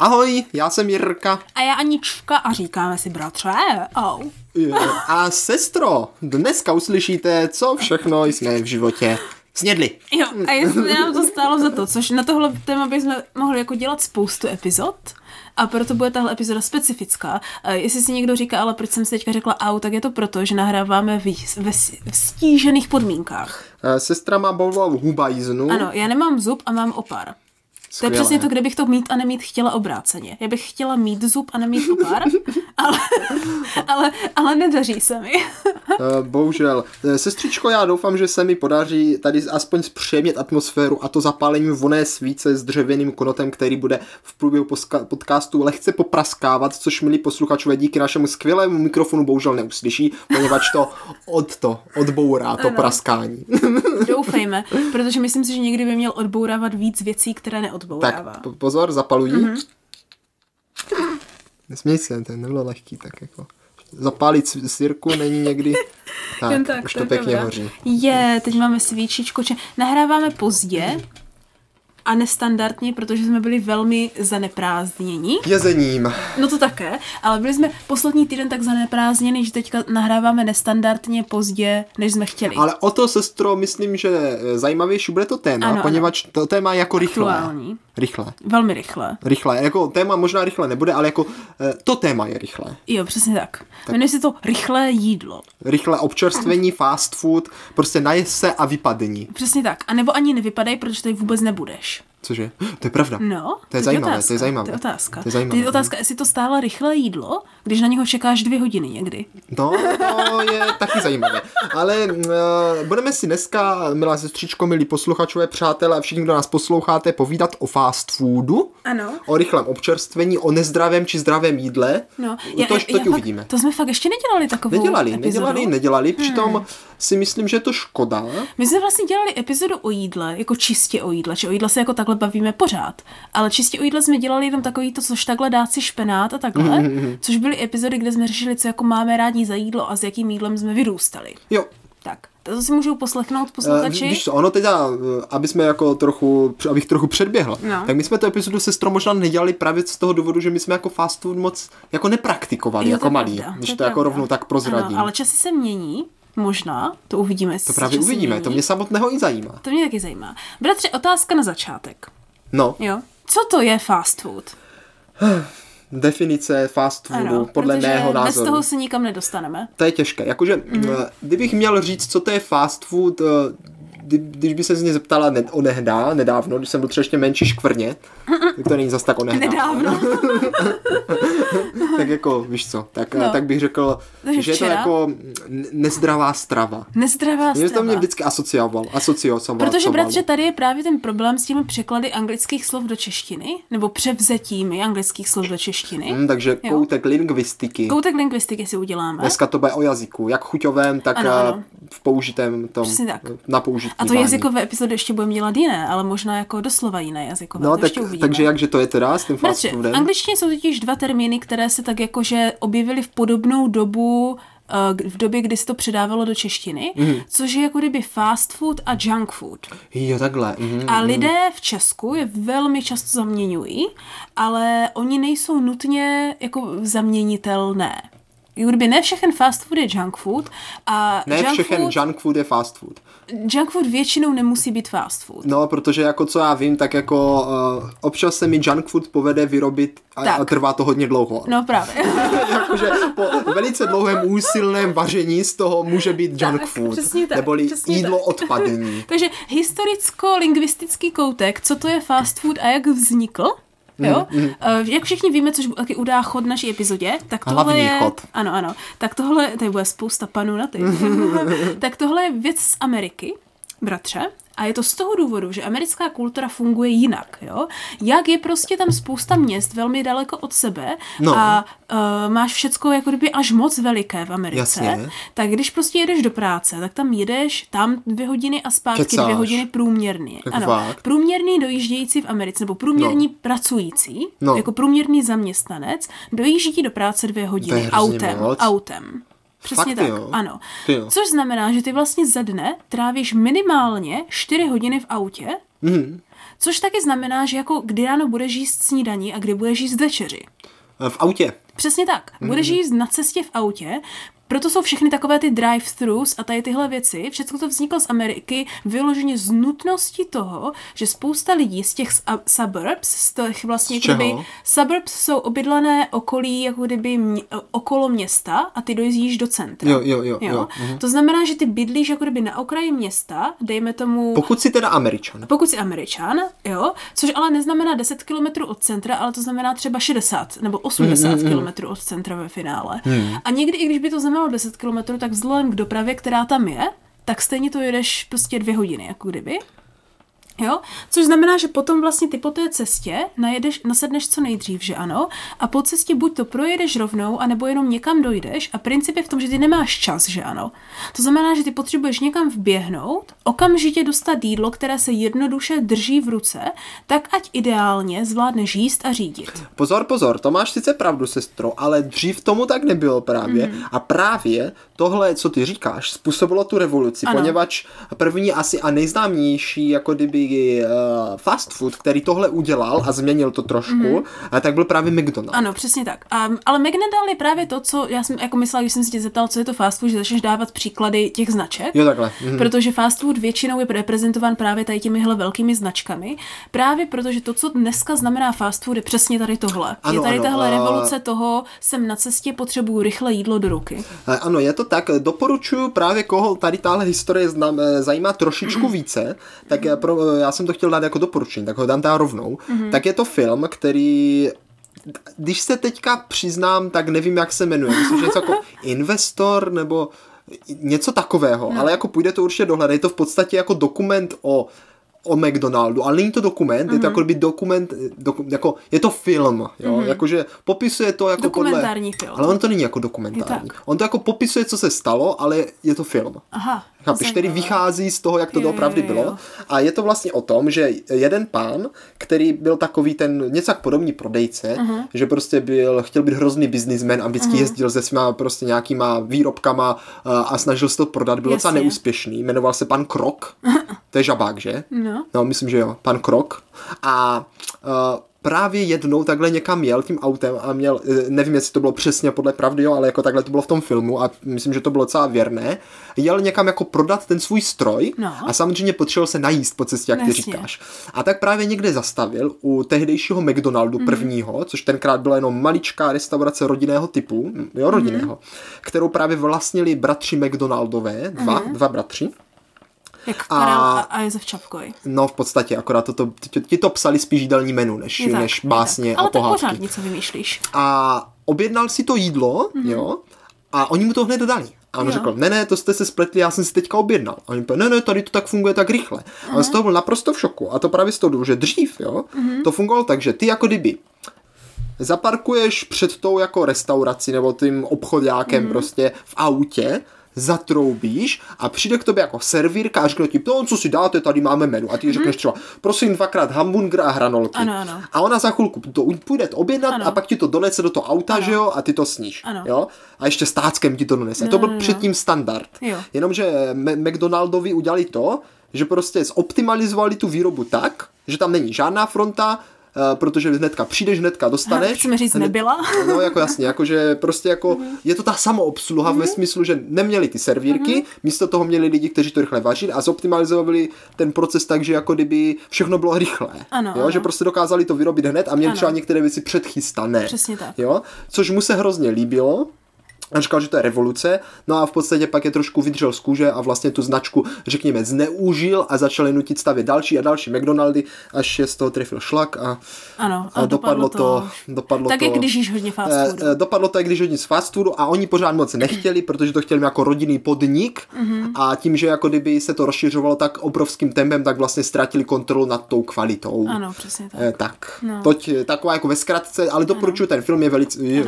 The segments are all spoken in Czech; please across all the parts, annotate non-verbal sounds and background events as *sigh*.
Ahoj, já jsem Jirka. A já Anička a říkáme si bratře. Oh. A sestro, dneska uslyšíte, co všechno jsme v životě snědli. Jo, a jestli nám to stálo za to, což na tohle téma bychom mohli jako dělat spoustu epizod, a proto bude tahle epizoda specifická. A jestli si někdo říká, ale proč jsem si teďka řekla au, tak je to proto, že nahráváme v, ve v stížených podmínkách. Sestra má bolavou hubajznu. Ano, já nemám zub a mám opar. Skvělé. To je přesně to, kde bych to mít a nemít chtěla obráceně. Já bych chtěla mít zub a nemít opar, *laughs* ale, ale, ale nedaří se mi. Eh, bohužel. Eh, sestřičko, já doufám, že se mi podaří tady aspoň zpříjemnit atmosféru a to zapálením voné svíce s dřevěným konotem, který bude v průběhu podcastu lehce popraskávat, což milí posluchačové díky našemu skvělému mikrofonu bohužel neuslyší, poněvadž to od to odbourá to ano. praskání. *laughs* Doufejme, protože myslím si, že někdy by měl odbourávat víc věcí, které neodbourávají odbourává. Tak pozor, zapalují. *clears throat* Mm-hmm. Nesměj se, to nebylo lehký, tak jako zapálit sirku není někdy *laughs* tak, Jen tak už to, to pěkně pravda. hoří. Je, teď máme svíčičko, če... nahráváme pozdě, a nestandardně, protože jsme byli velmi zaneprázdněni. Jezením. No to také, ale byli jsme poslední týden tak zaneprázdněni, že teďka nahráváme nestandardně pozdě, než jsme chtěli. Ale o to, sestro, myslím, že zajímavější bude to téma, ano, poněvadž ano. to téma je jako Aktuální. rychlé. Rychle. Velmi rychle. Rychle. Jako téma možná rychle nebude, ale jako eh, to téma je rychle. Jo, přesně tak. tak. Jmenuje se to rychlé jídlo. Rychlé občerstvení, fast food, prostě najez se a vypadení. Přesně tak. A nebo ani nevypadej, protože tady vůbec nebudeš. Cože? *gasps* To je pravda. No, to je zajímavé, otázka, to je zajímavé. To je otázka. To je zajímavé. To je otázka, jestli to stále rychlé jídlo, když na něho čekáš dvě hodiny někdy. No, to je taky zajímavé. Ale uh, budeme si dneska, milá sestřičko, milí posluchačové, přátelé a všichni, kdo nás posloucháte, povídat o fast foodu. Ano. O rychlém občerstvení, o nezdravém či zdravém jídle. No, já, to, já, to já uvidíme. to jsme fakt ještě nedělali takovou Nedělali, epizodu. nedělali, nedělali. Přitom hmm. si myslím, že je to škoda. My jsme vlastně dělali epizodu o jídle, jako čistě o jídle, že o jídle se jako takhle bavíme pořád. Ale čistě o jídle jsme dělali jenom takový to, což takhle dát si špenát a takhle, mm-hmm. což byly epizody, kde jsme řešili, co jako máme rádi za jídlo a s jakým jídlem jsme vyrůstali. Jo. Tak. To si můžou poslechnout posluchači. Uh, víš co, ono teda, eh, aby jsme jako trochu, abych trochu předběhl, no. tak my jsme tu epizodu se strom možná nedělali právě z toho důvodu, že my jsme jako fast food moc jako nepraktikovali jo, jako malí, když to, to jako rovnou tak prozradím. Ano, ale časy se mění, Možná, to uvidíme. To právě uvidíme, mění. to mě samotného i zajímá. To mě taky zajímá. Bratře, otázka na začátek. No. Jo. Co to je fast food? *sighs* definice fast foodu, ano, podle mého názoru. Bez toho se nikam nedostaneme. To je těžké. Jakože, mm. kdybych měl říct, co to je fast food, eh, kdy, když by se z mě zeptala ne, onehdá, nedávno, když jsem byl třeba ještě menší škvrně, tak to není zas tak onehdá. Nedávno. *laughs* tak jako, víš co, tak, no. tak bych řekl, že je to jako nezdravá strava. Nezdravá strava. Mě to mě vždycky asocioval. asocioval Protože, bratře, tady je právě ten problém s těmi překlady anglických slov do češtiny, nebo převzetími anglických slov do češtiny. Hmm, takže jo? koutek lingvistiky. Koutek lingvistiky si uděláme. Dneska to bude o jazyku, jak chuťovém, tak ano, ano. V použitém tom, Přesně tak. na použití. A to jazykové epizody ještě budeme dělat jiné, ale možná jako doslova jiné jazykové. No, tak, takže jakže to je teda s tím fast foodem? V angličtině jsou totiž dva termíny, které se tak jakože objevily v podobnou dobu eh, v době, kdy se to předávalo do češtiny, mm. což je jako kdyby fast food a junk food. Jo, takhle. Mm, a mhm. lidé v Česku je velmi často zaměňují, ale oni nejsou nutně jako zaměnitelné kdyby ne všechen fast food je junk food. A ne junk všechen food, junk food je fast food. Junk food většinou nemusí být fast food. No, protože jako co já vím, tak jako uh, občas se mi junk food povede vyrobit a, a trvá to hodně dlouho. No právě. *laughs* Jakože po velice dlouhém úsilném vaření z toho může být junk tak, food. Přesně tak, neboli přesně jídlo tak. odpadení. *laughs* Takže historicko-lingvistický koutek, co to je fast food a jak vznikl? Jo? Mm, jak všichni víme, což taky udá chod naší epizodě, tak tohle Hlavní je... chod. Ano, ano. Tak tohle, tady bude spousta panů na ty. *laughs* tak tohle je věc z Ameriky, bratře. A je to z toho důvodu, že americká kultura funguje jinak, jo? Jak je prostě tam spousta měst velmi daleko od sebe no. a uh, máš všecko jako kdyby až moc veliké v Americe, Jasně. tak když prostě jedeš do práce, tak tam jedeš tam dvě hodiny a zpátky Kecáš. dvě hodiny průměrný. Tak ano, fakt? průměrný dojíždějící v Americe, nebo průměrný no. pracující, no. jako průměrný zaměstnanec, dojíždí do práce dvě hodiny autem. Moc. Autem. Přesně Fakt, tak, jo? ano. Jo. Což znamená, že ty vlastně za dne trávíš minimálně 4 hodiny v autě Mhm. Což taky znamená, že jako kdy ráno budeš jíst snídaní a kdy budeš jíst večeři. Eh, V autě. Přesně tak. Mhm. Budeš jíst na cestě v autě, proto jsou všechny takové ty drive-thrus a tady tyhle věci. Všechno to vzniklo z Ameriky vyloženě z nutnosti toho, že spousta lidí z těch suburbs, z těch vlastně Z kdyby, suburbs jsou obydlené okolí jako kdyby mě, okolo města a ty dojezdíš do centra. Jo, jo, jo, jo. Mhm. To znamená, že ty bydlíš jako kdyby na okraji města, dejme tomu... Pokud jsi teda Američan. Pokud jsi Američan, jo, což ale neznamená 10 km od centra, ale to znamená třeba 60 nebo 80 km od centra ve finále. A někdy, i když by to znamenalo 10 km, tak vzhledem k dopravě, která tam je, tak stejně to jedeš prostě dvě hodiny, jako kdyby. Jo? Což znamená, že potom vlastně ty po té cestě najedeš, nasedneš co nejdřív, že ano, a po cestě buď to projedeš rovnou, anebo jenom někam dojdeš a princip je v tom, že ty nemáš čas, že ano. To znamená, že ty potřebuješ někam vběhnout, okamžitě dostat jídlo, které se jednoduše drží v ruce, tak ať ideálně zvládneš jíst a řídit. Pozor, pozor, to máš sice pravdu, sestro, ale dřív tomu tak nebylo právě. Mhm. A právě tohle, co ty říkáš, způsobilo tu revoluci, Ano. poněvadž první asi a nejznámější jako kdyby uh, fast food, který tohle udělal a změnil to trošku, a tak byl právě McDonald's. Ano, přesně tak. A, ale McDonald je právě to, co já jsem jako myslela, když jsem se tě zeptal, co je to fast food, že začneš dávat příklady těch značek. Jo, takhle. Mhm. Protože fast food většinou je reprezentován právě tady těmihle velkými značkami. Právě protože to, co dneska znamená fast food, je přesně tady tohle. Ano, je tady ano, tahle a- revoluce toho, jsem na cestě, potřebuju rychle jídlo do ruky. Eh, Ano, je to tak. Doporučuji právě koho tady tahle historie znam, eh, zajímá trošičku *clears throat* více, tak eh, pro, eh, já jsem to chtěl dát jako doporučení, tak ho dám tam rovnou. Tak je to film, který když se teďka přiznám, tak nevím, jak se jmenuje. Myslím, že něco jako Investor nebo něco takového, ale jako půjde to určitě dohledat. Je to v podstatě jako dokument o o McDonaldu, ale není to dokument, je to jako by dokument, doku, jako, je to film, jo, jakože popisuje to jako Dokumentární podle, film. ale on to není jako dokumentární. On to jako popisuje, co se stalo, ale je to film. Aha. Chápeš, který vychází z toho, jak to Jo, doopravdy jo, jo. bylo. A je to vlastně o tom, že jeden pán, který byl takový ten něco jak podobný prodejce, uh-huh. že prostě byl, chtěl být hrozný biznismen a vždycky uh-huh. jezdil se svýma prostě nějakýma výrobkama a snažil se to prodat, byl docela neúspěšný, jmenoval se pan Krok, *laughs* to je žabák, že? No. No, myslím, že jo, pan Krok. A uh, právě jednou takhle někam jel tím autem a měl, eh, nevím, jestli to bylo přesně podle pravdy, jo, ale jako takhle to bylo v tom filmu a myslím, že to bylo docela věrné. Jel někam jako prodat ten svůj stroj No. a samozřejmě potřeboval se najíst po cestě, jak ty Jasně. říkáš. A tak právě někde zastavil u tehdejšího McDonaldu Mhm. prvního, což tenkrát byla jenom maličká restaurace rodinného typu, jo, rodinného, Mhm. kterou právě vlastnili bratři McDonaldové, dva, dva bratři. Jak A- Karel a, a Josef Čapkoj. No v podstatě, akorát to, to, ti, ti to psali spíš jídelní menu, než, Je tak, než básně tak. a Ale tak pohádky. pořád něco vymýšlíš. A objednal si to jídlo, mm-hmm. jo, a oni mu to hned dodali. A on Jo. řekl, ne, ne, to jste se spletli, já jsem si teďka objednal. A oni povedali, ne, ne, tady to tak funguje tak rychle. A on z toho byl naprosto v šoku. A to právě z toho důvodu, že dřív, jo, mm-hmm. to fungovalo tak, že ty jako kdyby zaparkuješ před tou jako restaurací nebo tím obchodjákem mm. prostě v autě, zatroubíš a přijde k tobě jako servírka a řekne ti, to, co si dáte, tady máme menu. A ty řekneš třeba, prosím dvakrát hamburger a hranolky. Ano, ano. A ona za chvilku to půjde to objednat Ano. a pak ti to donese do toho auta, že jo, a ty to sníš. Ano. Jo? A ještě stáckem ti to donese. No, to byl no, no. předtím standard. Jo. Jenomže M- McDonaldovi udělali to, že prostě zoptimalizovali tu výrobu tak, že tam není žádná fronta, eh, protože hnedka přijdeš, hnedka dostaneš. Chceme říct, Hned- nebyla. No jako jasně, jakože prostě jako je to ta samoobsluha Mhm. ve smyslu, že neměli ty servírky, místo toho měli lidi, kteří to rychle vařili a zoptimalizovali ten proces tak, že jako kdyby všechno bylo rychlé. Ano, jo? ano. Že prostě dokázali to vyrobit hned a měli Ano. třeba některé věci předchystané. Přesně tak. Jo? Což mu se hrozně líbilo. A říkal, že to je revoluce, no a v podstatě pak je trošku vydřel z kůže a vlastně tu značku, řekněme, zneužil a začali nutit stavět další a další McDonaldy, až je z toho trefil šlak a, Ano, a dopadlo to, dopadlo tak to, jak když jíš hodně fast Eh, foodu. eh, Dopadlo to, jak když hodně z fast foodu a oni pořád moc nechtěli, protože to chtěli jako rodinný podnik Mhm. a tím, že jako kdyby se to rozšiřovalo tak obrovským tempem, tak vlastně ztratili kontrolu nad tou kvalitou. Ano, přesně tak. Eh, tak, No. toť taková jako ve zkratce, ale doporučuji, ten film je velice, je,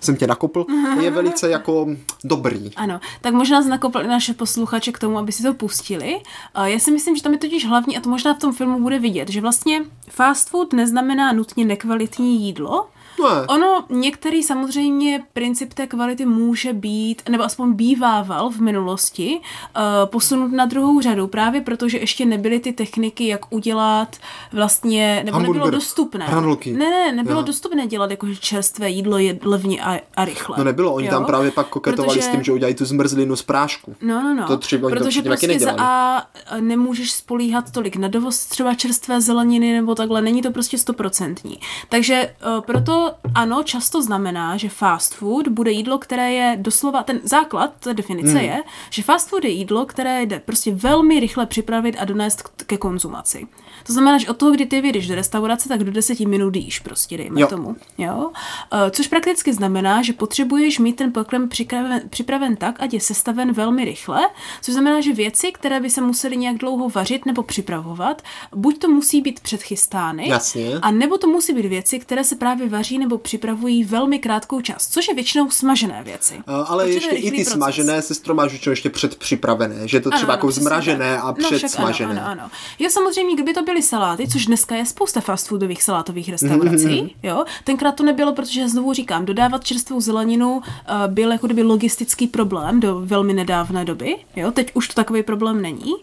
jsem tě nakopl, *laughs* je velice jako dobrý. Ano, tak možná znakopl i naše posluchače k tomu, aby si to pustili. Já si myslím, že tam je totiž hlavní, a to možná v tom filmu bude vidět, že vlastně fast food neznamená nutně nekvalitní jídlo, Ne. Ono, některý samozřejmě princip té kvality může být, nebo aspoň bývával v minulosti, uh, posunut na druhou řadu, právě protože ještě nebyly ty techniky, jak udělat vlastně, nebo Hamburger, nebylo dostupné. hranolky. Ne, ne, nebylo Jo. dostupné dělat jako čerstvé jídlo je levně a, a rychle. No nebylo, oni jo? tam právě pak koketovali Protože- s tím, že udělají tu zmrzlinu z prášku. No, no, no. To třeba oni to Protože taky prostě za. A nemůžeš spolíhat tolik na dovoz třeba čerstvé zeleniny nebo takhle, není to prostě stoprocentní. Takže uh, proto ano, často znamená, že fast food bude jídlo, které je doslova, ten základ té definice Hmm. je, že fast food je jídlo, které jde prostě velmi rychle připravit a donést ke konzumaci. To znamená, že od toho, kdy ty vyjdeš do restaurace, tak do deseti minut jíš prostě, dejme Jo. tomu. Jo? Eh, Což prakticky znamená, že potřebuješ mít ten pokrm připraven, připraven tak, ať je sestaven velmi rychle, což znamená, že věci, které by se musely nějak dlouho vařit nebo připravovat, buď to musí být předchystány, Jasně. a nebo to musí být věci, které se právě vaří nebo připravují velmi krátkou čas, což je většinou smažené věci. Uh, ale Protože ještě je i ty proces. smažené sestro máš ještě předpřipravené, že to Ano, třeba ano, jako zmražené tak. a No, předsmažené. Ano, ano, ano. Jo, samozřejmě, kdyby to byly saláty, což dneska je spousta fast foodových salátových restaurací, jo. Tenkrát to nebylo, protože znovu říkám, dodávat čerstvou zeleninu uh, byl jako kdyby logistický problém do velmi nedávné doby, jo. Teď už to takový problém není. Uh,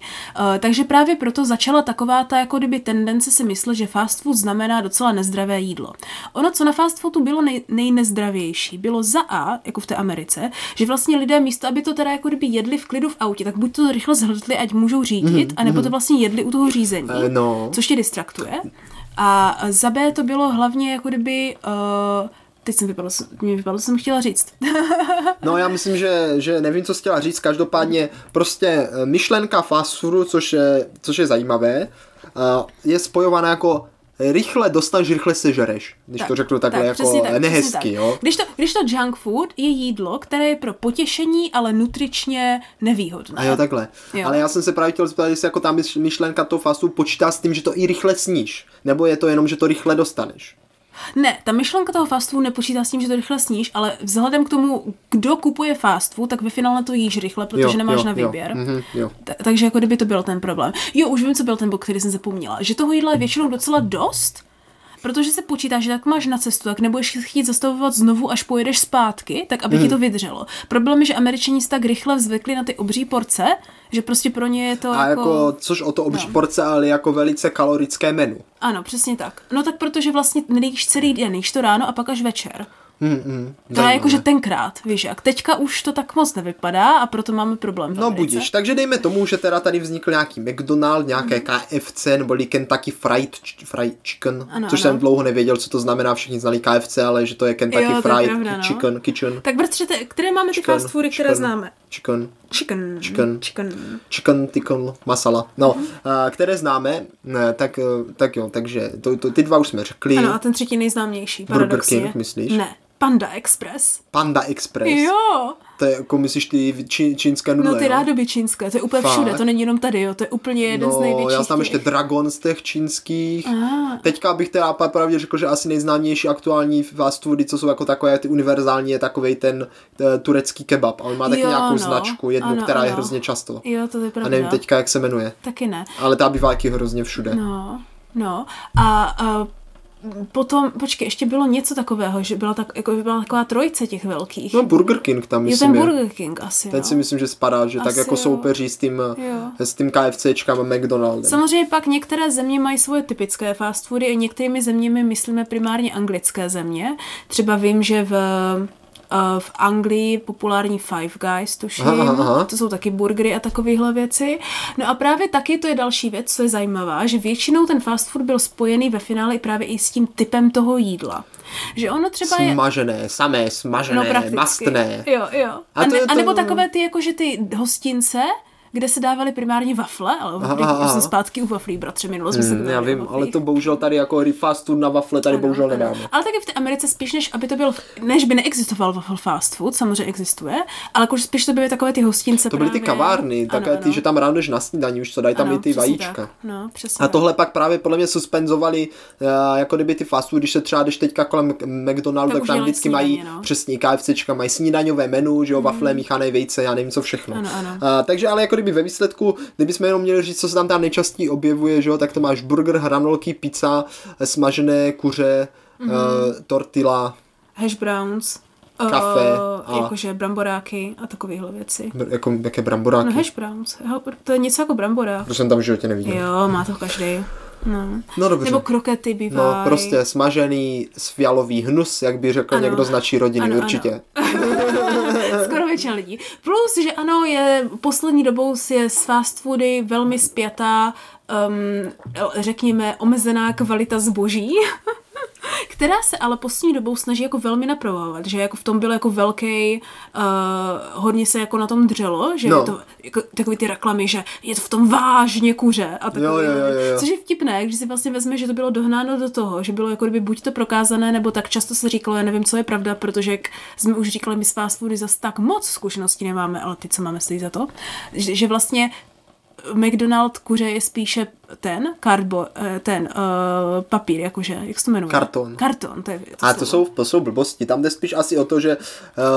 takže právě proto začala taková ta jako kdyby tendence si myslet, že fast food znamená docela nezdravé jídlo. Ono, co na fast foodu bylo nej, nejnezdravější, bylo za A, jako v té Americe, že vlastně lidé místo, aby to teda jako kdyby jedli v klidu v autě, tak buď to rychle zhltli, ať můžou řídit, anebo to vlastně jedli u toho řízení, Eh, no. Což tě distraktuje. A za B to bylo hlavně jako kdyby... Uh, teď jsem vypadla, mě vypadlo, co jsem chtěla říct. *laughs* No já myslím, že, že nevím, co jsi chtěla říct, každopádně prostě eh, myšlenka fast foodu, což je, což je zajímavé, eh, je spojovaná jako rychle dostaneš, rychle sežereš, když to řeknu takhle jako přesně tak, nehezky, tak. jo. Když to, když to junk food je jídlo, které je pro potěšení, ale nutričně nevýhodné. A jo, takhle. Jo. Ale já jsem se právě chtěl zeptat, jestli jako ta myš- myšlenka toho fast food počítá s tím, že to i rychle sníš, nebo je to jenom, že to rychle dostaneš. Ne, ta myšlenka toho fast food nepočítá s tím, že to rychle sníš, ale vzhledem k tomu, kdo kupuje fast food, tak ve finále to jíš rychle, protože Jo, nemáš jo, na jo, výběr. mhm, jo. Ta- takže jako kdyby to byl ten problém. Jo, už vím, co byl ten bod, který jsem zapomněla. Že toho jídla je většinou docela dost, protože se počítá, že tak máš na cestu, tak nebudeš chtít zastavovat znovu, až pojedeš zpátky, tak aby Hmm. ti to vydrželo. Problém je, že američani si tak rychle zvykli na ty obří porce, že prostě pro ně je to A jako, což o to obří No. porce, ale jako velice kalorické menu. Ano, přesně tak. No tak protože vlastně nejíš celý den, jíš to ráno a pak až večer. Hmm, hmm, To je jakože tenkrát, víš jak. Teďka už to tak moc nevypadá a proto máme problém. No budíš, takže dejme tomu, že teda tady vznikl nějaký McDonald, nějaké KFC nebo Kentucky Fried, fried Chicken, Ano, což ano. jsem dlouho nevěděl, co to znamená, všichni znali KFC, ale že to je Kentucky Jo, Fried pravda, no. Chicken, Kitchen, Tak bratře, te- které máme ty fast foody, které chicken. známe? Chicken, Chicken. Chicken. Chicken. chicken tikka masala, no, Mhm. a, které známe, ne, tak, tak jo, takže to, to, ty dva už jsme řekli, Ano, a ten třetí nejznámější, Burger paradoxně. King, myslíš? Ne, Panda Express. Panda Express, Jo, to je jako myslíš ty či, čínské nudle, no ty jo? rádoby čínské, to je úplně Fakt? všude, to není jenom tady, jo, to je úplně jeden z No, největších já znám ještě těch. Dragon z těch čínských. Ah. Teďka bych teda pravdě řekl, že asi nejznámější aktuální fast foody, co jsou jako takové ty univerzální, je takovej ten t, turecký kebab. A on má taky Jo, nějakou no. značku, jednu, Ano, která je ano. hrozně často. Jo, to je A pravda. nevím teďka, jak se jmenuje. Taky ne. Ale ta bývá taky hrozně všude. No, no. A, a potom, počkej, ještě bylo něco takového, že byla, tak, jako, byla taková trojice těch velkých. No Burger King tam je myslím ten je. Burger King asi, Ten jo. si myslím, že spadá, že tak Asi jako jo. soupeří s tím, Jo. s tím KFCčkám a McDonaldem. Samozřejmě pak některé země mají svoje typické fast foody a některými zeměmi myslíme primárně anglické země. Třeba vím, že v v Anglii populární Five Guys, tuším. Aha, aha. To jsou taky burgery a takovéhle věci. No a právě taky to je další věc, co je zajímavá, že většinou ten fast food byl spojený ve finále i právě i s tím typem toho jídla. Že ono třeba je... Smažené, samé, smažené, No prakticky. mastné. Jo, jo. A A, to ne, je a nebo to- takové ty, jakože ty hostince, kde se dávaly primárně wafle, ale Aha, jsem zpátky u waflí, bratře, minulo jsme se Hmm, já vím, ale to bohužel tady jako fast food na wafle tady bohužel nedáme. Ale taky v té Americe spíš, než aby to byl, než by neexistoval waffle fast food, samozřejmě existuje, ale jako spíš to byly takové ty hostince To byly ty právě. kavárny, Ano, takové ty, ano. že tam ráno jdeš na snídaní, už co dají tam Ano, i ty vajíčka. Tak. No, přesně A tohle pak právě podle mě suspenzovali, uh, jako kdyby ty fast food, když se třeba jdeš teďka kolem McDonaldu, Tak tak tam vždycky mají snídaně, no. přesně KFCčka, mají snídaňové menu, že jo, wafle, míchané vejce, já nevím co všechno. Ano, ano. Uh, takže ale jako kdyby ve výsledku, kdybychom jenom měli říct, co se tam tam nejčastěji objevuje, že jo, tak to máš burger, hranolky, pizza, smažené kuře, mm. uh, tortilla, Hash browns. Kafe Uh, a- jakože bramboráky a takovéhle věci. br- jako jaké bramboráky. No hash browns. To je něco jako bramborák. To jsem tam v životě neviděl. Jo, má to každý. No. No dobře. Nebo krokety No, bývají. prostě smažený sfialový hnus, jak by řekl Ano. někdo z naší rodiny, Ano, ano. určitě. Skoro většina lidí. Plus, že ano, je poslední dobou je s fast foody velmi spjatá, um, řekněme, omezená kvalita zboží, *laughs* která se ale poslední dobou snaží jako velmi napravovat, že jako v tom byl jako velký, uh, hodně se jako na tom dřelo, že No. je to jako, takový ty reklamy, že je to v tom vážně kuře a takový, Jo, jo, jo, jo, což je vtipné, když si vlastně vezme, že to bylo dohnáno do toho, že bylo jako kdyby buď to prokázané, nebo tak často se říkalo, já nevím, co je pravda, protože jak jsme už říkali, my s fast foody zas tak moc zkušeností nemáme, ale ty, co máme, stojí za to, že, že vlastně McDonald kuře je spíše ten cardboard, eh, ten uh, papír, jakože, jak se to jmenuje? Karton. Karton, to je to A to jsou, to jsou blbosti. Tam jde spíš asi o to, že uh,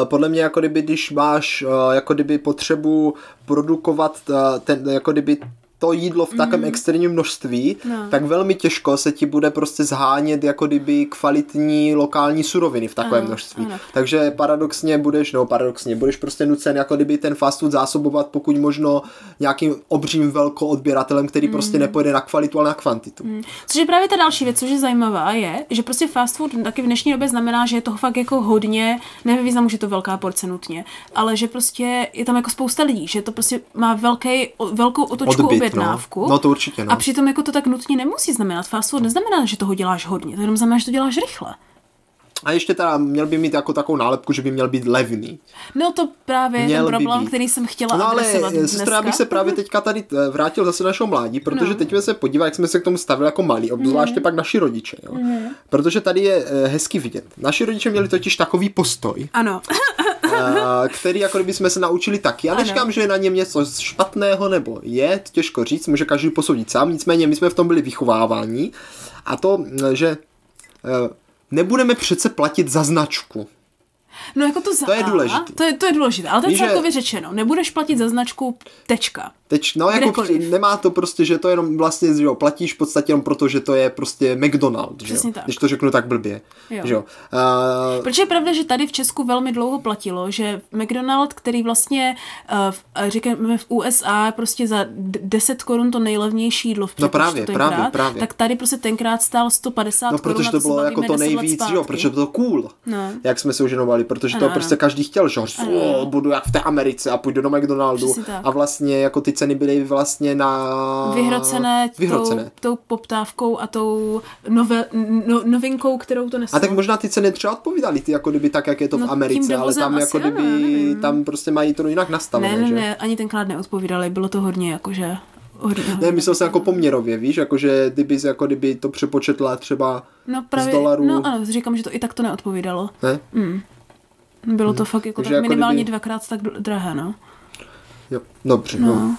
podle mě jako kdyby, když máš uh, jako kdyby potřebu produkovat uh, ten, jako kdyby to jídlo v takovém extrémním množství. No. tak velmi těžko se ti bude prostě zhánět jako kdyby kvalitní lokální suroviny v takovém Ano, množství. ano. Takže paradoxně budeš, no paradoxně, budeš prostě nucen jako kdyby ten fast food zásobovat pokud možno nějakým obřím velkoodběratelem, který Mhm. prostě nepojede na kvalitu, ale na kvantitu. Což je právě ta další věc, což je zajímavá, je, že prostě fast food taky v dnešní době znamená, že je toho fakt jako hodně, ne ve významu, že je to velká porce nutně, ale že prostě je tam jako spousta lidí, že to prostě má velký, velkou otočku Odbyt, objednávku. no. No to určitě, no. A přitom jako to tak nutně nemusí znamenat. Fast food neznamená, že toho děláš hodně, to jenom znamená, že to děláš rychle. A ještě teda měl by mít jako takovou nálepku, že by měl být levný. No to právě je Měl ten by problém, být. který jsem chtěla No ale sestra, bych se právě teďka tady eh, vrátil zase našeho mládí, protože No. teď jsme se podívali, jak jsme se k tomu stavili jako malí, obzvláště Mhm. pak naši rodiče. Jo? Protože tady je eh, hezky vidět. Naši rodiče měli totiž takový postoj, Ano, *laughs* který jako kdyby jsme se naučili taky. Já neříkám, že je na něm něco špatného nebo je, to těžko říct, může každý posoudit sám, nicméně my jsme v tom byli vychováváni a to, eh, že eh, nebudeme přece platit za značku. No jako to za To je A, důležitý. To je, to je důležité, ale to je Víš, že- celkově řečeno. Nebudeš platit za značku tečka. Teď, no jako při- nemá to prostě, že to jenom vlastně, že jo, platíš v podstatě jenom proto, že to je prostě McDonald, že Přesně jo? tak. Když to řeknu tak blbě, Jo. že jo. Uh, Protože je pravda, že tady v Česku velmi dlouho platilo, že McDonald, který vlastně, uh, v- uh, říkáme v USA, prostě za d- 10 korun to nejlevnější jídlo v No právě, tenkrát, právě, právě. tak tady prostě tenkrát stál 150 no korun. protože a to bylo jako to 10 let nejvíc, že jo, protože to bylo cool, No. jak jsme se už věnovali, protože to Ano, prostě ano. každý chtěl, že jo, o, budu jak v té Americe a půjdu do McDonaldu a vlastně jako ty ceny byly vlastně na... Vyhrocené, Vyhrocené. Tou, tou poptávkou a tou nove, no, novinkou, kterou to neslo. A tak možná ty ceny třeba odpovídaly ty jako kdyby tak, jak je to No, v Americe, ale tam jako ano, kdyby, nevím. tam prostě mají to jinak nastavené, ne, ne, že? ne, ani tenkrát neodpovídali, bylo to hodně jakože... Hodně, hodně. Ne, myslel jsem jako poměrově, víš, jakože kdyby, jako kdyby to přepočetla třeba no, právě, z dolarů. No ano, říkám, že to i tak to neodpovídalo. Ne? Bylo to fakt jako Takže tak jako minimálně kdyby- dvakrát tak drahé, no. Jo, dobře, no. no.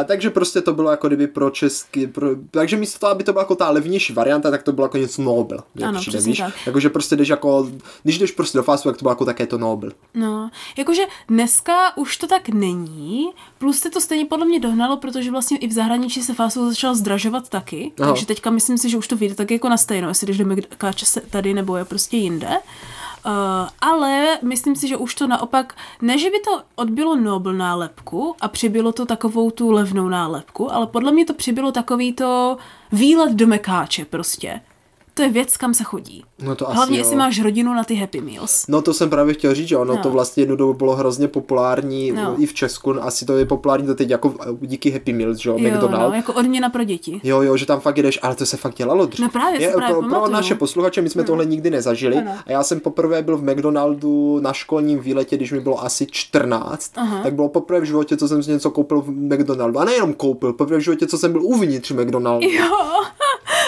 A, takže prostě to bylo jako kdyby pro česky, pro, takže místo toho, aby to byla jako ta levnější varianta, tak to bylo jako něco Nobel. Ano, přijde, přesně víš? tak. Jakože prostě jdeš jako, když jdeš prostě do fastu, tak to bylo jako také to Nobel. No, jakože dneska už to tak není, plus se to stejně podle mě dohnalo, protože vlastně i v zahraničí se fast food začal zdražovat taky, Aha. takže teďka myslím si, že už to vyjde tak jako na stejno, jestli jdeš do se tady nebo je prostě jinde. Uh, ale myslím si, že už to naopak, ne, že by to odbylo Nobel nálepku a přibylo to takovou tu levnou nálepku, ale podle mě to přibylo takový to výlet do Mekáče prostě. To je věc, kam se chodí. No to asi Hlavně, jo. jestli máš rodinu na ty Happy Meals. No to jsem právě chtěl říct, že ono No. to vlastně jednu dobu bylo hrozně populární No. i v Česku, asi to je populární to teď jako díky Happy Meals, že jo, Jo, McDonald. no, jako odměna pro děti. Jo, jo, že tam fakt jdeš, ale to se fakt dělalo dřív. No právě, je, právě pro, pro naše posluchače, my jsme tohle nikdy nezažili. Ano. A já jsem poprvé byl v McDonaldu na školním výletě, když mi bylo asi 14. Aha. Tak bylo poprvé v životě, co jsem si něco koupil v McDonaldu. A nejenom koupil, poprvé v životě, co jsem byl uvnitř McDonaldu. Jo,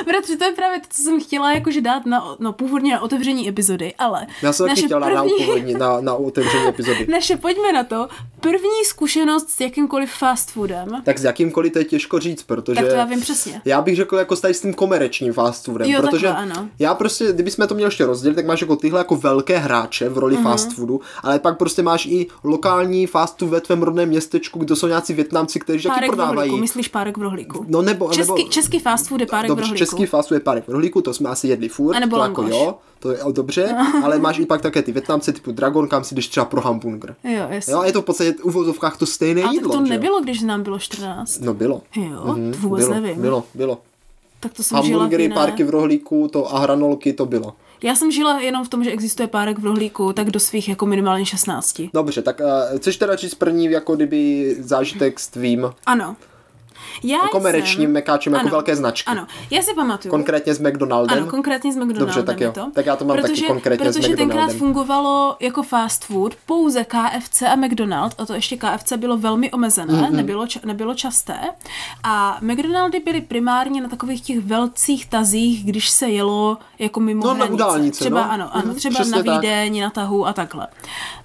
bratře, to je právě to, co jsem chtěla jakože dát na, no původně na otevření epizody, ale Já jsem naše chtěl dát na, první, upůvodní- na, na otevření epizody. *laughs* naše, pojďme na to, první zkušenost s jakýmkoliv fast foodem, Tak s jakýmkoliv to je těžko říct, protože... tak to já vím přesně. Já bych řekl jako s tím komerčním fast foodem, Jo, protože takhle, ano. já prostě, kdybychom to měli ještě rozdělit, tak máš jako tyhle jako velké hráče v roli Mhm. fast foodu, ale pak prostě máš i lokální fast food ve tvém rodném městečku, kde jsou nějací Větnamci, kteří taky Párek v prodávají. rohlíku, myslíš párek v rohlíku? No nebo, Český, nebo český fast food je párek v Dobře, rohlíku. Klasický fast food je párek v rohlíku, to jsme asi jedli furt, A nebo to jako jo, to je dobře, *laughs* ale máš i pak také ty Větnamce typu Dragon, kam si jdeš třeba pro hamburger. Jo, jasně. Jo, a je to v podstatě v uvozovkách to stejné A jídlo, to že nebylo, když nám bylo 14. No bylo. Jo, Mhm, to vůbec bylo, nevím. Bylo, bylo. Tak to jsem žila v Hamburgery, jiné... párky v rohlíku to a hranolky to bylo. Já jsem žila jenom v tom, že existuje párek v rohlíku, tak do svých jako minimálně 16. Dobře, tak uh, chceš teda říct první jako kdyby zážitek s tvým Ano. Já komerčním jsem... mekáčem jako ano, velké značky? Ano, já si pamatuju. Konkrétně s McDonaldem? Ano, konkrétně s McDonaldem Dobře, tak jo. to. Tak já to mám taky protože, konkrétně s Protože tenkrát fungovalo jako fast food pouze KFC a McDonald, a to ještě KFC bylo velmi omezené, Mhm. mm-hmm. nebylo, ča- nebylo časté. A McDonaldy byly primárně na takových těch velcích tazích, když se jelo jako mimo No, na hranice. událnice, Třeba, no. ano, ano, Mhm, třeba přesně na tak. Vídeň, na tahu a takhle.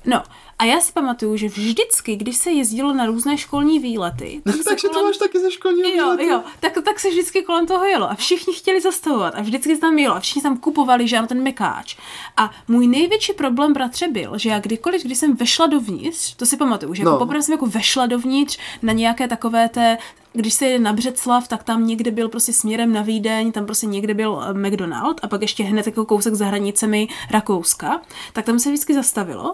No, a já si pamatuju, že vždycky, když se jezdilo na různé školní výlety, *laughs* tak se Takže to kolem- máš taky ze školního Jo, výletu. jo, tak, tak se vždycky kolem toho jelo a všichni chtěli zastavovat a vždycky se tam jelo a všichni tam kupovali, že ano, ten mekáč. A můj největší problém, bratře, byl, že já kdykoliv, když jsem vešla dovnitř, to si pamatuju, že jako No. poprvé jsem jako vešla dovnitř na nějaké takové té když se jede na Břeclav, tak tam někde byl prostě směrem na Vídeň, tam prostě někde byl eh, McDonald a pak ještě hned jako kousek za hranicemi Rakouska, tak tam se vždycky zastavilo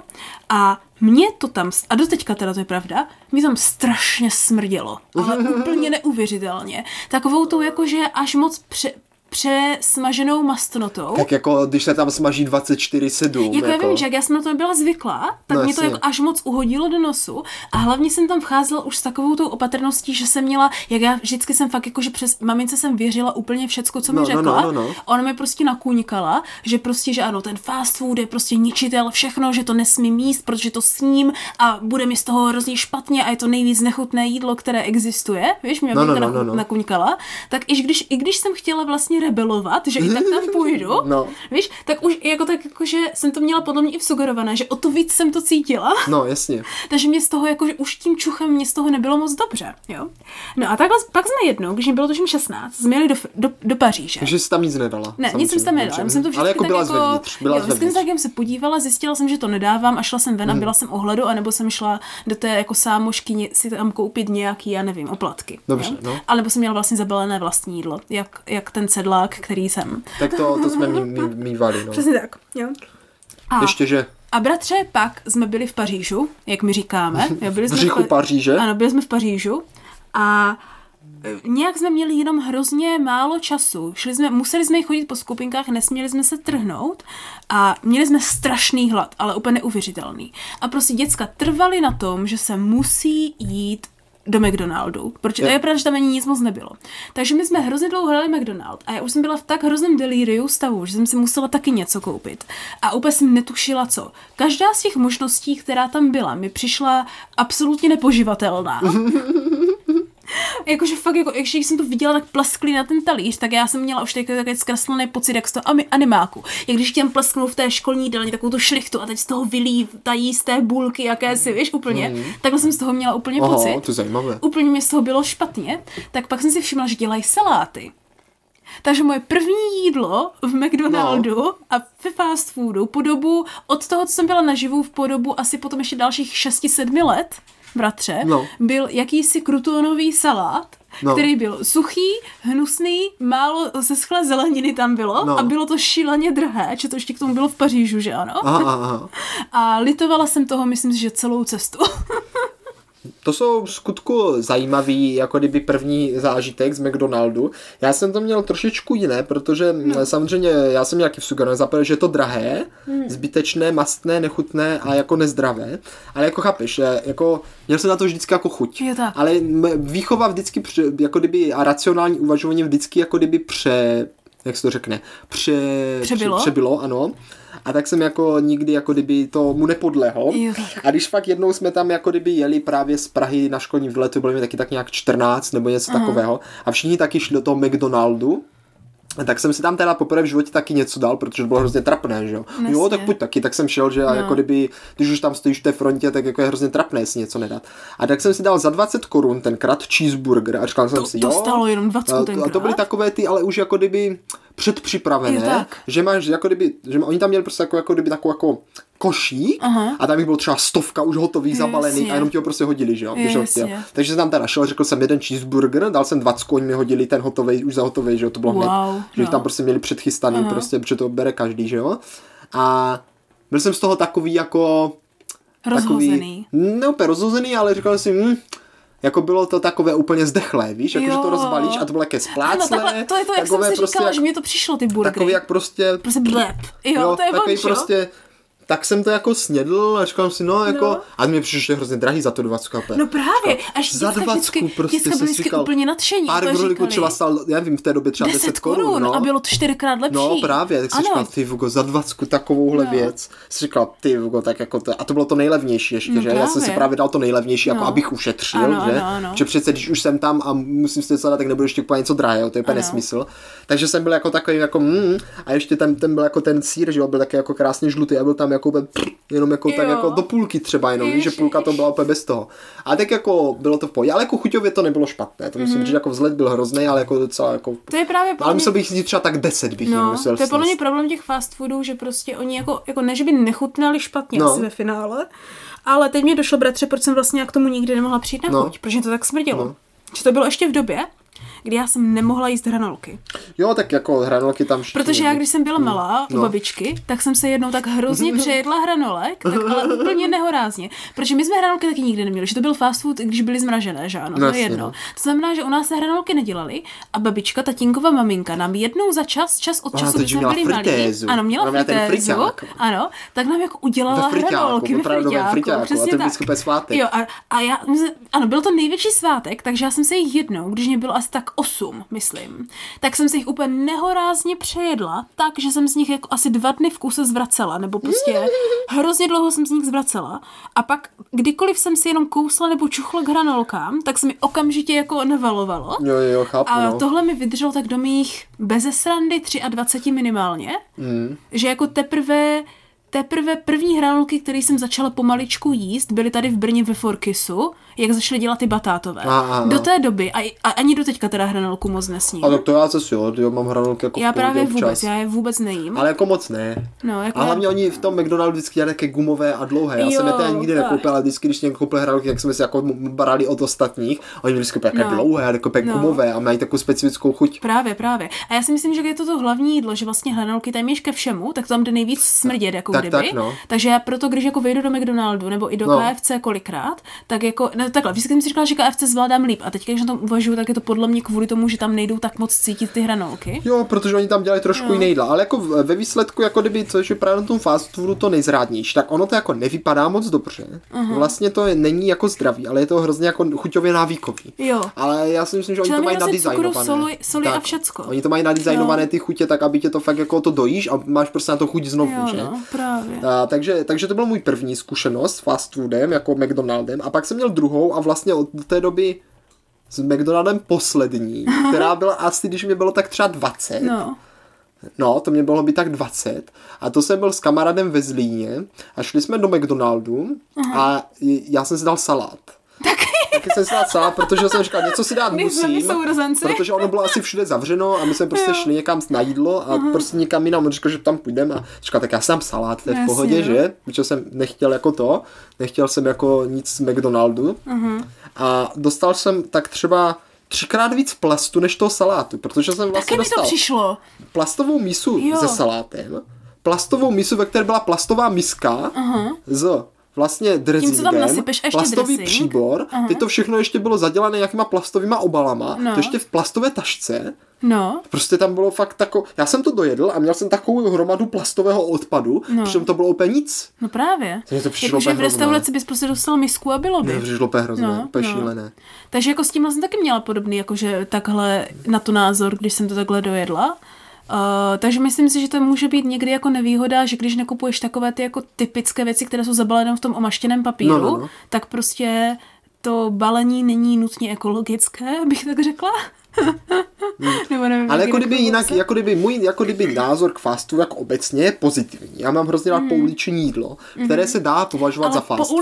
a mě to tam, a doteďka teda to je pravda, mě tam strašně smrdělo, ale *laughs* úplně neuvěřitelně. Takovou tou jakože až moc pře, přesmaženou mastnotou. Tak jako, když se tam smaží 24-7. Jako, já vím, že jak já jsem na to nebyla zvyklá, tak No, mě to jasně. jako až moc uhodilo do nosu a hlavně jsem tam vcházela už s takovou tou opatrností, že jsem měla, jak já vždycky jsem fakt jako, že přes mamince jsem věřila úplně všecko, co mi No, no, řekla. no, no, no. Ona mi prostě nakuňkala, že prostě, že ano, ten fast food je prostě ničitel, všechno, že to nesmí míst, protože to sním a bude mi z toho hrozně špatně a je to nejvíc nechutné jídlo, které existuje. Víš, mě No, no, no, no, no. nakuňkala. Tak i když, i když jsem chtěla vlastně rebelovat, že i tak tam *laughs* půjdu, No. Víš, tak už jako tak, jako, že jsem to měla podle mě i vsugerované, že o to víc jsem to cítila. No, *laughs* jasně. Takže mě z toho, jako, že už tím čuchem mě z toho nebylo moc dobře, jo. No a takhle, pak jsme jednou, když mi bylo tuším 16, jsme jeli do, do, do Paříže. Takže jsi tam nic nedala. Ne, nic jsem tam nedala, jsem to Ale jako byla jako, zvevnitř. Byla jo, zvevnitř. jsem se podívala, zjistila jsem, že to nedávám a šla jsem ven a byla jsem ohledu, anebo jsem šla do té jako sámošky si tam koupit nějaký, já nevím, oplatky. Dobře, no. A nebo jsem měla vlastně zabalené vlastní jídlo, jak, jak ten sedlák, který jsem. Tak to, to jsme mý, mý, mývali, no. Přesně tak, jo. A, Ještě, že a bratře, pak jsme byli v Pařížu, jak my říkáme. *laughs* Jo, byli v jsme říchu Pa- Paříže. Ano, byli jsme v Pařížu a e, nějak jsme měli jenom hrozně málo času. Šli jsme, museli jsme chodit po skupinkách, nesměli jsme se trhnout a měli jsme strašný hlad, ale úplně neuvěřitelný. A prostě děcka trvali na tom, že se musí jít do McDonaldu, protože to je pravda, že tam ani nic moc nebylo. Takže my jsme hrozně dlouho hledali McDonald a já už jsem byla v tak hrozném delíriu stavu, že jsem si musela taky něco koupit. A úplně jsem netušila co. Každá z těch možností, která tam byla, mi přišla absolutně nepoživatelná. *laughs* Jakože fakt, jako, když jsem to viděla tak plaskli na ten talíř, tak já jsem měla už takový, takový zkreslený pocit, jak z toho animáku. Jak když těm plesknou v té školní jídelně takovou tu šlichtu a teď z toho vylítají z té bulky, jaké si, víš, úplně. Mm. Takhle jsem z toho měla úplně Aha, pocit. to je zajímavé. Úplně mě z toho bylo špatně. Tak pak jsem si všimla, že dělají saláty. Takže moje první jídlo v McDonaldu no. a ve fast foodu po dobu, od toho, co jsem byla naživu, v podobu asi potom ještě dalších 6-7 let, bratře, No. byl jakýsi krutonový salát, No. který byl suchý, hnusný, málo seschlé zeleniny tam bylo No. a bylo to šíleně drahé, že to ještě k tomu bylo v Pařížu, že ano? Aha, aha. *laughs* A litovala jsem toho, myslím si, že celou cestu. *laughs* To jsou v skutku zajímavý, jako kdyby první zážitek z McDonaldu. Já jsem to měl trošičku jiné, protože no. samozřejmě já jsem nějaký v zapadl, že je to drahé, hmm. zbytečné, mastné, nechutné a jako nezdravé. Ale jako chápeš, jako měl jsem na to vždycky jako chuť. Je tak. Ale výchova vždycky pře, jako kdyby a racionální uvažování vždycky jako kdyby pře, jak se to řekne, pře, Přebylo? Pře, přebylo, ano. A tak jsem jako nikdy jako kdyby to mu nepodlehl. A když fakt jednou jsme tam jako kdyby jeli právě z Prahy na školní výlet, to bylo mi taky tak nějak 14 nebo něco uh-huh. takového. A všichni taky šli do toho McDonaldu. Tak jsem si tam teda poprvé v životě taky něco dal, protože to bylo hrozně trapné, že jo. Jasně. Jo, tak pojď taky, tak jsem šel, že a No. jako kdyby, když už tam stojíš v té frontě, tak jako je hrozně trapné si něco nedat. A tak jsem si dal za 20 korun tenkrát cheeseburger a říkal jsem To, si, to jo. stálo jenom 20 a, tenkrát. a to byly takové ty, ale už jako kdyby předpřipravené, Jo, tak. že máš jako kdyby, že oni tam měli prostě jako, jako kdyby takovou jako košík Aha. a tam jich bylo třeba stovka už hotových, Jasně. zabalených a jenom ti ho prostě hodili, že jo? Jasně. chtěl. Takže jsem tam teda šel, řekl jsem jeden cheeseburger, dal jsem 20, oni mi hodili ten hotový, už za hotový, že jo, to bylo hned, Wow, že jich no. tam prostě měli předchystaný, Aha. prostě, protože to bere každý, že jo? A byl jsem z toho takový jako Rozhozený. Takový, ne úplně rozhozený, ale říkal jsem si, hm, jako bylo to takové úplně zdechlé, víš, jako že to Jo. rozbalíš a to bylo jaké Ano, spláclé, takhle, to je to, jak jsem si prostě říkala, jak, že mě to přišlo, ty burgery. takový jak prostě, Prostě blep. Jo, jo, to je takový on, prostě... tak jsem to jako snědl a říkal si, no jako, No. a mě přišlo že hrozně drahý za to 20 kapé. No právě, až za děcka dvacku vždycky, prostě děcka jsem byly si vždycky říkal, úplně nadšení. Pár úplně rohlíků říkali, třeba stál, já nevím, v té době třeba 10, 10 korun no. a bylo to čtyřikrát lepší. No právě, tak ano. říkal, ty Vugo, za 20 takovouhle No. věc. Si říkal, ty Vugo, tak jako to, a to bylo to nejlevnější ještě, No že? Já jsem si právě. právě dal to nejlevnější, jako No. abych ušetřil, Ano, že? ano, ano. Že přece, když už jsem tam a musím si dát, tak nebudu ještě kupovat něco drahého, to je úplně nesmysl. Takže jsem byl jako takový, jako mm, a ještě ten, ten byl jako ten sír, že byl taky jako krásně žlutý a byl tam jako úplně, jenom jako tak Jo. jako do půlky třeba jenom, víš, že půlka to byla úplně bez toho. A tak jako bylo to v pohodě, ale jako chuťově to nebylo špatné, to musím Mhm. říct, že jako vzhled byl hrozný, ale jako docela jako To je právě ale podle mě- musel bych jít třeba tak 10 bych No, musel to je podle mě problém těch fast foodů, že prostě oni jako, jako ne, že by nechutnali špatně No. asi ve finále, ale teď mě došlo, bratře, proč jsem vlastně k tomu nikdy nemohla přijít na No. chuť, protože to tak smrdělo. No. Že to bylo ještě v době, kdy já jsem nemohla jíst hranolky. Jo, tak jako hranolky tam všichni Protože já, když jsem byla malá u No. babičky, tak jsem se jednou tak hrozně *laughs* přejedla hranolek, tak ale úplně nehorázně. Protože my jsme hranolky taky nikdy neměli, že to byl fast food, když byly zmražené, že ano, to je Jasně, jedno. no. To znamená, že u nás se hranolky nedělaly a babička, tatínkova maminka nám jednou za čas, čas od času, když jsme byli malí, ano, měla fritézu, ano, tak nám jako udělala hranolky ve friťáku, přesně to tak. Jo, a, a já, ano, byl to největší svátek, takže já jsem se jich jednou, když mě bylo asi tak 8, myslím, tak jsem se jich úplně nehorázně přejedla, tak, že jsem z nich jako asi dva dny v kuse zvracela, nebo prostě *laughs* hrozně dlouho jsem z nich zvracela. A pak, kdykoliv jsem si jenom kousla nebo čuchla k hranolkám, tak se mi okamžitě jako navalovalo. Jo, jo, chápu, A no. tohle mi vydrželo tak do mých beze srandy 23 minimálně, Mm. že jako teprve teprve první hranolky, které jsem začala pomaličku jíst, byly tady v Brně ve Forkisu, jak začaly dělat ty batátové. A, a, a. Do té doby, a, a ani do teďka teda hranolku moc nesním. A tak to já zase jo, jo, mám hranolky jako já právě občas. vůbec, já je vůbec nejím. Ale jako moc ne. No, jako A hlavně oni v tom McDonaldu vždycky dělali také gumové a dlouhé. Já jsem je Jo, teda nikdy tak. nekoupil, ale vždycky, když někdo koupil hranolky, jak jsme si jako brali od ostatních. Oni vždycky také No. dlouhé, jako no. No. gumové a mají takovou specifickou chuť. Právě, právě. A já si myslím, že je to to hlavní jídlo, že vlastně hranolky téměř ke všemu, tak tam jde nejvíc smrdět, jako Tak, kdyby. tak, no. Takže já proto, když jako vejdu do McDonaldu nebo i do No. KFC kolikrát, tak jako, no takhle, vždycky jsem si říkala, že KFC zvládám líp. A teď, když na tom uvažuju, tak je to podle mě kvůli tomu, že tam nejdou tak moc cítit ty hranolky. Jo, protože oni tam dělají trošku No. jiný jídla, ale jako ve výsledku, jako kdyby, což je právě na tom fast foodu to nejzrádnější, tak ono to jako nevypadá moc dobře. Vlastně to je, není jako zdravý, ale je to hrozně jako chuťově návykový. Jo. Ale já si myslím, že oni Že to mají nadizajnované. soli- soli a všecko. Oni to mají nadizajnované Jo. ty chutě tak, aby tě to fakt jako to dojíš a máš prostě na to chuť znovu, Jo, že? no, právě. A, takže, takže to byl můj první zkušenost s fast foodem, jako McDonaldem. A pak jsem měl druhou a vlastně od té doby s McDonaldem poslední, která byla asi, když mě bylo tak třeba 20. No. No, to mě bylo by tak 20. A to jsem byl s kamarádem ve Zlíně a šli jsme do McDonaldu a j- já jsem si dal salát. Taky. Taky jsem si dal salát, protože jsem říkal, něco si dát My musím. Protože ono bylo asi všude zavřeno a my jsme prostě Jo. šli někam na jídlo a prostě někam jinam. On říkal, že tam půjdeme a říkal, tak já dám salát, to je v pohodě, no. že? Protože jsem nechtěl jako to, nechtěl jsem jako nic z McDonaldu. A dostal jsem tak třeba třikrát víc plastu než toho salátu, protože jsem vlastně Taky mi to dostal přišlo. plastovou misu Jo. se salátem, plastovou misu, ve které byla plastová miska Aha. z vlastně ještě plastový dressing. příbor, teď to všechno ještě bylo zadělané nějakýma plastovýma obalama, No. to ještě v plastové tašce, No. prostě tam bylo fakt tako, já jsem to dojedl a měl jsem takovou hromadu plastového odpadu, No. přitom to bylo úplně nic. No právě. Takže to přišlo Jakože v restauraci bys prostě dostal misku a bylo by. To přišlo úplně hrozné, No, úplně no. šílené. Takže jako s tímhle jsem taky měla podobný, jakože takhle na to názor, když jsem to takhle dojedla. Uh, takže myslím si, že to může být někdy jako nevýhoda, že když nekupuješ takové ty jako typické věci, které jsou zabalené v tom omaštěném papíru, No, no, no. tak prostě to balení není nutně ekologické, *laughs* bych tak řekla. *laughs* Nebo nevím, Ale jak jako kdyby jinak, jako kdyby můj jako kdyby názor k fast food jako obecně je pozitivní. Já mám hrozně rád Mhm. pouliční jídlo, které se dá považovat za Ale fast food.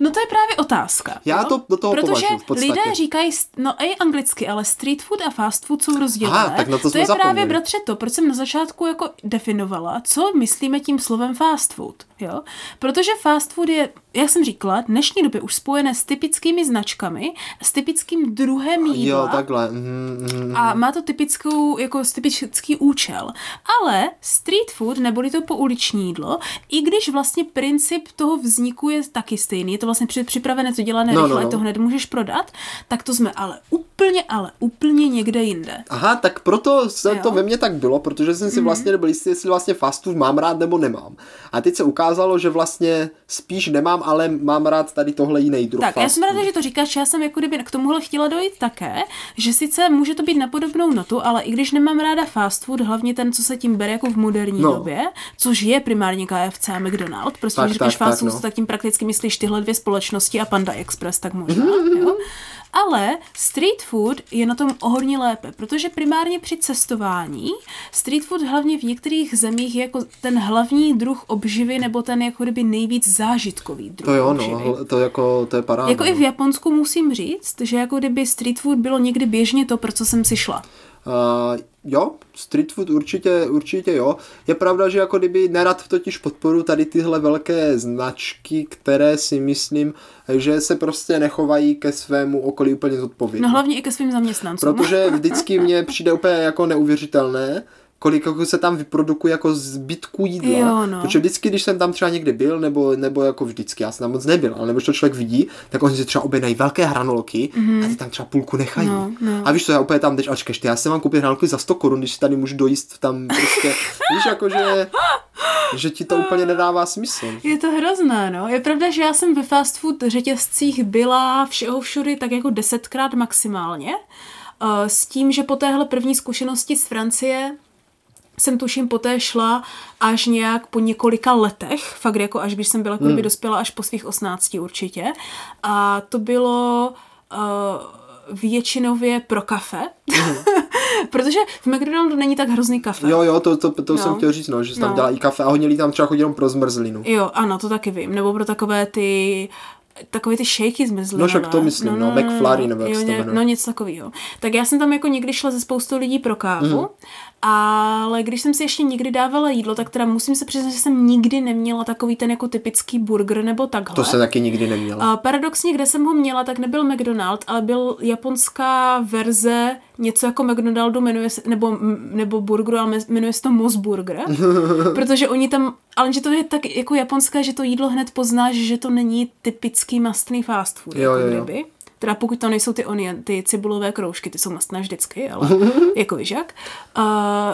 No to je právě otázka. Já jo? to do toho Protože podstatě. lidé říkají, no i anglicky, ale street food a fast food jsou rozdílné. Aha, tak na to to jsme je právě, zapomněli. bratře, to, proč jsem na začátku jako definovala, co myslíme tím slovem fast food. Jo? Protože fast food je, jak jsem říkala, v dnešní době už spojené s typickými značkami, s typickým druhem jídla. Jo, takhle. Mm, mm. A má to typickou, jako typický účel. Ale street food, neboli to pouliční jídlo, i když vlastně princip toho vzniku je taky stejný, je to vlastně při- připravené, to dělané No, no, no, rychle, no. to hned můžeš prodat, tak to jsme ale úplně, ale úplně někde jinde. Aha, tak proto se Jo. Mhm. to ve mně tak bylo, protože jsem si vlastně nebyl jistý, jestli vlastně fast food mám rád nebo nemám. A teď se ukázalo, že vlastně spíš nemám, ale mám rád tady tohle jiný druh Tak, já jsem ráda, že to říkáš, já jsem jako kdyby k tomuhle chtěla dojít také, že sice může to být na podobnou notu, ale i když nemám ráda fast food, hlavně ten, co se tím bere jako v moderní No. době, což je primárně KFC a McDonald, prostě Tak, když říkáš tak, fast tak, food, no. tak tím prakticky myslíš tyhle dvě společnosti a Panda Express, tak možná, jo? Ale street food je na tom o hodně lépe, protože primárně při cestování street food hlavně v některých zemích je jako ten hlavní druh obživy nebo ten jako kdyby nejvíc zážitkový druh To jo, obživy. no, to jako, to je paráda. Jako i no. v Japonsku musím říct, že jako kdyby street food bylo někdy běžně to, pro co jsem si šla. Uh, jo, street food určitě, určitě jo. Je pravda, že jako kdyby nerad totiž podporu tady tyhle velké značky, které si myslím, že se prostě nechovají ke svému okolí úplně zodpovědně. No hlavně i ke svým zaměstnancům. Protože *laughs* vždycky mně přijde úplně jako neuvěřitelné, kolik jako se tam vyprodukuje jako zbytků jídla. Jo, no. Protože vždycky, když jsem tam třeba někdy byl, nebo, nebo jako vždycky, já jsem tam moc nebyl, ale nebo když to člověk vidí, tak oni si třeba objednají velké hranolky a ty tam třeba půlku nechají. No, no. A víš co, já úplně tam jdeš, ačkeš, ty, já jsem vám koupil hranolky za 100 korun, když si tady můžu dojíst tam prostě, *laughs* víš, jako že, že ti to úplně nedává smysl. Je to hrozné, no. Je pravda, že já jsem ve fast food řetězcích byla všeho všudy tak jako desetkrát maximálně. Uh, s tím, že po téhle první zkušenosti z Francie jsem tuším poté šla až nějak po několika letech, fakt jako až když jsem byla jako kdyby dospěla až po svých 18 určitě. A to bylo uh, většinově pro kafe, *laughs* protože v McDonaldu není tak hrozný kafe. Jo, jo, to, to, to No. jsem chtěl říct, no, že se tam No. dělá i kafe a hodně lidí tam třeba chodí jenom pro zmrzlinu. Jo, ano, to taky vím. Nebo pro takové ty takové ty shaky zmrzliny. No, však to myslím, no, McFlurry, nebo jak jo, se to. No, něco takového. Tak já jsem tam jako někdy šla ze spoustu lidí pro kávu, Mhm. ale když jsem si ještě někdy dávala jídlo, tak teda musím se přiznat, že jsem nikdy neměla takový ten jako typický burger nebo takhle. To se taky nikdy neměla. A paradoxně, kde jsem ho měla, tak nebyl McDonald, ale byl japonská verze něco jako McDonaldu, jmenuje se, nebo, nebo burgeru, ale jmenuje se to Mosburger, *laughs* protože oni tam, ale že to je tak jako japonské, že to jídlo hned poznáš, že to není typický mastný fast food, Jo, jako jo, jo. Teda pokud to nejsou ty onion, ty cibulové kroužky, ty jsou mastné vždycky, ale *laughs* jako víš jak. Uh,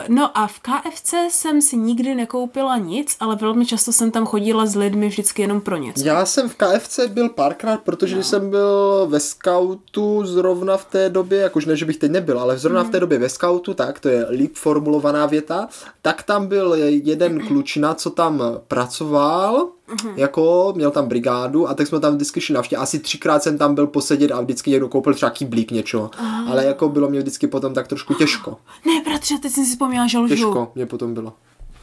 no a v KFC jsem si nikdy nekoupila nic, ale velmi často jsem tam chodila s lidmi vždycky jenom pro něco. Já jsem v KFC byl párkrát, protože no. jsem byl ve scoutu zrovna v té době, jakož ne, že bych teď nebyl, ale zrovna v té době ve scoutu, tak to je líp formulovaná věta, tak tam byl jeden klučina, co tam pracoval, jako měl tam brigádu a tak jsme tam vždycky šli navštěvit. Asi třikrát jsem tam byl posedět a vždycky někdo koupil třeba kýblík něčeho. Ale jako bylo mě vždycky potom tak trošku těžko. Ne, bratře, teď jsem si vzpomněla, že lžu. Těžko mě potom bylo.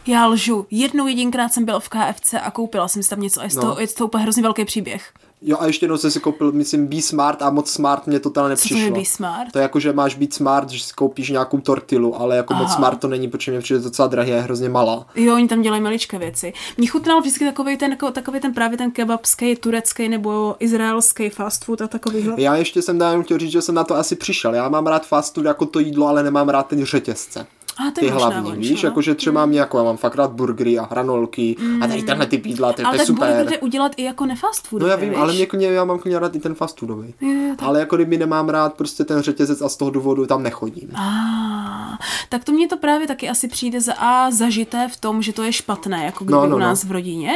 Já lžu. Jednou jedinkrát jsem byla v KFC a koupila jsem si tam něco a je to, No. je to úplně hrozně velký příběh. Jo a ještě jednou jsem si koupil, myslím, Be Smart a moc Smart mě totálně Co to nepřišlo. je Be Smart? To je jako, že máš být smart, že si koupíš nějakou tortilu, ale jako moc Aha. smart to není, protože mě přijde docela drahý a je hrozně malá. Jo, oni tam dělají maličké věci. Mně chutnal vždycky takový ten, jako- takový ten právě ten kebabský, turecký nebo izraelský fast food a takovýhle. Já ještě jsem dál chtěl říct, že jsem na to asi přišel. Já mám rád fast food jako to jídlo, ale nemám rád ten řetězce. A to Ty je možná hlavní, víš, no. jakože třeba mě jako já mám fakt rád burgery a hranolky a tady tenhle typ jídla, to, Ale je tak super. burger jde udělat i jako nefast food. No já vím, ale mě klidně, já mám klidně rád i ten fast foodový. Jo, tak. Ale jako kdyby nemám rád prostě ten řetězec a z toho důvodu tam nechodím. Ah, tak to mně to právě taky asi přijde za A zažité v tom, že to je špatné, jako kdyby No, no, no, u no. nás v rodině.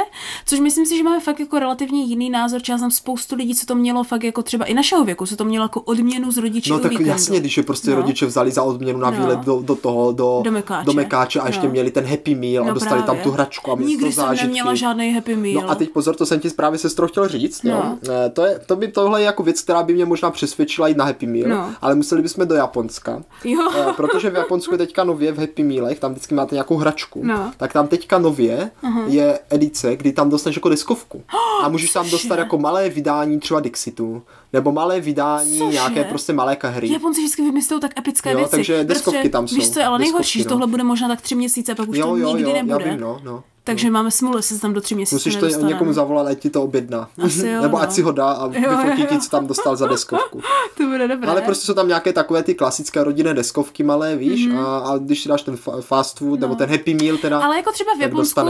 Což myslím si, že máme fakt jako relativně jiný názor. Třeba znám spoustu lidí, co to mělo fakt jako třeba i našeho věku, co to mělo jako odměnu z rodičů No tak víkendu. jasně, když je prostě No. rodiče vzali za odměnu na No. výlet do, do toho, do, Do Mekáče. do Mekáče a ještě No. měli ten happy meal a No dostali tam právě. tu hračku a Nikdy jsem zážitky. neměla žádný happy meal. No a teď pozor, to jsem ti právě sestro chtěl říct. No. No. Eh, To, je, to by tohle je jako věc, která by mě možná přesvědčila jít na Happy Meal, No. ale museli bychom do Japonska. Jo. Eh, Protože v Japonsku je teďka nově v Happy Mealech, tam vždycky máte nějakou hračku, No. tak tam teďka nově je edice, kdy tam dostaneš jako deskovku. *gasps* A můžeš tam dostat jako malé vydání třeba Dixitu, nebo malé vydání Cože? nějaké prostě malé hry. Japonci vždycky vymyslou tak epické Jo, věci. takže deskovky Protože, tam jsou. Víš co, je ale nejhorší, no. tohle bude možná tak tři měsíce, pak už jo, to jo, nikdy jo, nebude. já vím, no, no. Takže máme smůlu, jestli se tam do tři měsíce Musíš to někomu zavolat, ať ti to objedná. Asi jo, *laughs* Nebo no. ať si ho dá a vyfotí ti, co tam dostal za deskovku. *laughs* To bude dobré. Ale prostě jsou tam nějaké takové ty klasické rodinné deskovky malé, víš, Mhm. mm-hmm. a, a když si dáš ten fa- fast food, no. nebo ten happy meal teda, Ale jako třeba v Japonsku,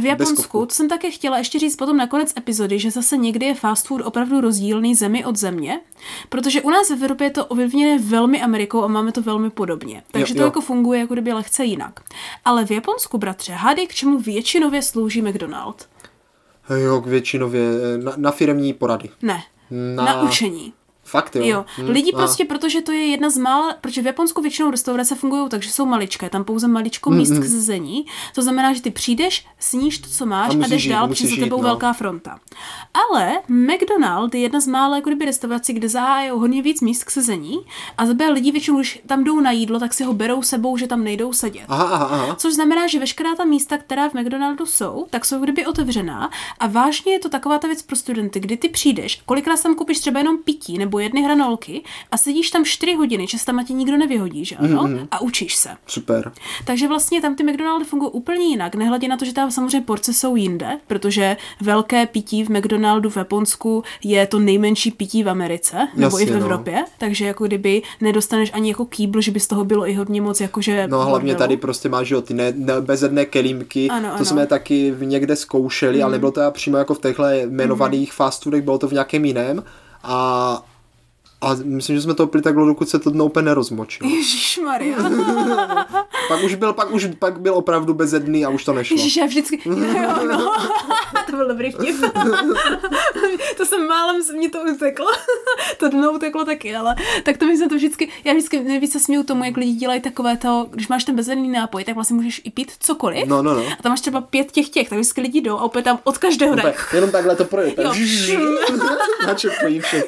v Japonsku, deskovku. to jsem také chtěla ještě říct potom na konec epizody, že zase někdy je fast food opravdu rozdílný zemi od země, protože u nás v Evropě je to ovlivněné velmi Amerikou a máme to velmi podobně. Takže Jo, to jo. jako funguje jako kdyby lehce jinak. Ale v Japonsku, bratře, hádej, k čemu většinově slouží McDonald? jo, k většinově na, na firmní porady. Ne. Na- Na, učení. Fakt jo. Jo, Hm, lidi a- prostě, protože to je jedna z mála, protože v Japonsku většinou restaurace fungují tak, že jsou maličké, tam pouze maličko míst k sezení. To znamená, že ty přijdeš, sníš to, co máš A a, jdeš jít, dál, protože za tebou no. velká fronta. Ale McDonald je jedna z mála jako kdyby restaurací, kde zahájou hodně víc míst k sezení a za B lidi většinou, když tam jdou na jídlo, tak si ho berou sebou, že tam nejdou sedět. Aha, aha, aha. Což znamená, že veškerá ta místa, která v McDonaldu jsou, tak jsou kdyby otevřená a vážně je to taková ta věc pro studenty, kdy ty přijdeš, kolikrát tam koupíš třeba jenom pití nebo jedny hranolky a sedíš tam 4 hodiny, že tam ti nikdo nevyhodí, že ano? Mm-hmm. A učíš se. Super. Takže vlastně tam ty McDonaldy fungují úplně jinak, nehledě na to, že tam samozřejmě porce jsou jinde, protože velké pití v McDonaldu v Japonsku je to nejmenší pití v Americe, nebo Jasně, i v no. Evropě, takže jako kdyby nedostaneš ani jako kýbl, že by z toho bylo i hodně moc jakože No hlavně bordelu. tady prostě máš jo, ty ne, ne, bezedné kelímky, Ano, to ano. jsme taky v někde zkoušeli, mm. ale nebylo to přímo jako v těchto jmenovaných mm. fast foodech, bylo to v nějakém jiném a a myslím, že jsme to pili tak dlouho, dokud se to dno úplně nerozmočilo. Ježišmarja. *laughs* Pak už byl, pak už pak byl opravdu bezedný a už to nešlo. Ježiš, já vždycky, *laughs* jo, no. *laughs* to byl dobrý vtip. to jsem málem, se mě to uteklo. to dno uteklo taky, ale tak to mi se to vždycky, já vždycky nejvíce směju tomu, jak lidi dělají takové to, když máš ten bezedný nápoj, tak vlastně můžeš i pít cokoliv. No, no, no. A tam máš třeba pět těch těch, tak vždycky lidi jdou a opět tam od každého dají. Úplně, jenom takhle to projde.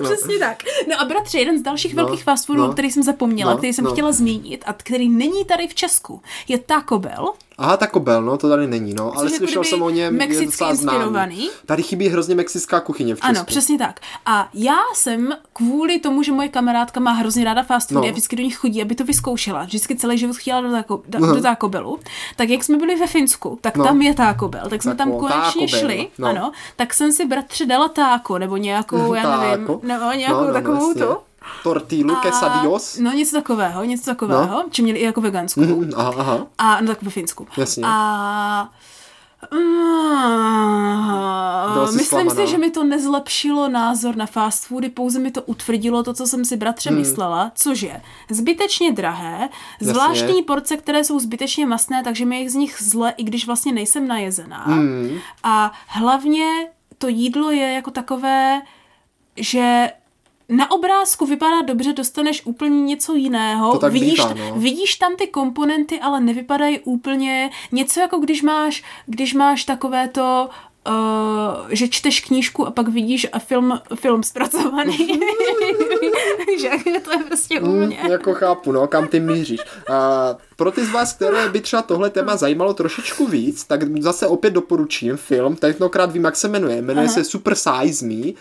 Přesně tak. No a bratře, jeden z dalších No, velkých fast foodů, no. který jsem zapomněla, No, který jsem no. chtěla zmínit a který není tady v Česku, je Taco Bell. Aha, Taco Bell, no to tady není, no, ale je jako slyšel jsem o něm, je docela známý. inspirovaný. Tady chybí hrozně mexická kuchyně v Česku. Ano, přesně tak. A já jsem kvůli tomu, že moje kamarádka má hrozně ráda fast food No. a vždycky do nich chodí, aby to vyzkoušela. Vždycky celý život chtěla do Taco, do, do Taco Bellu. Tak jak jsme byli ve Finsku, tak No. tam je Taco Bell. Tak jsme Tako- tam konečně Taco Bell, šli. no. Ano. Tak jsem si bratře dala táko, nebo nějakou, *laughs* já nevím, nebo nějakou no, takovou jasně. tu. Tortillu, quesadillos. No něco takového, něco takového, no. či měli i jako veganskou. Mhm, Aha, aha. A no tak ve Finsku. Jasně. A jsi myslím zklamaná. si, že mi to nezlepšilo názor na fast foody, pouze mi to utvrdilo to, co jsem si bratře Hmm. myslela, což je zbytečně drahé, zvláštní porce, které jsou zbytečně masné, takže mi je z nich zle, i když vlastně nejsem najezená. Hmm. A hlavně to jídlo je jako takové, že na obrázku vypadá dobře, dostaneš úplně něco jiného. To tak vidíš, bývá, no. vidíš tam ty komponenty, ale nevypadají úplně něco jako když máš, když máš takové to Uh, že čteš knížku a pak vidíš a film, film zpracovaný. *laughs* že to je prostě úplně. Mm, jako chápu, no, kam ty míříš. A pro ty z vás, které by třeba tohle téma zajímalo trošičku víc, tak zase opět doporučím film, tentokrát vím, jak se jmenuje. Jmenuje Aha. se Super Size Me uh,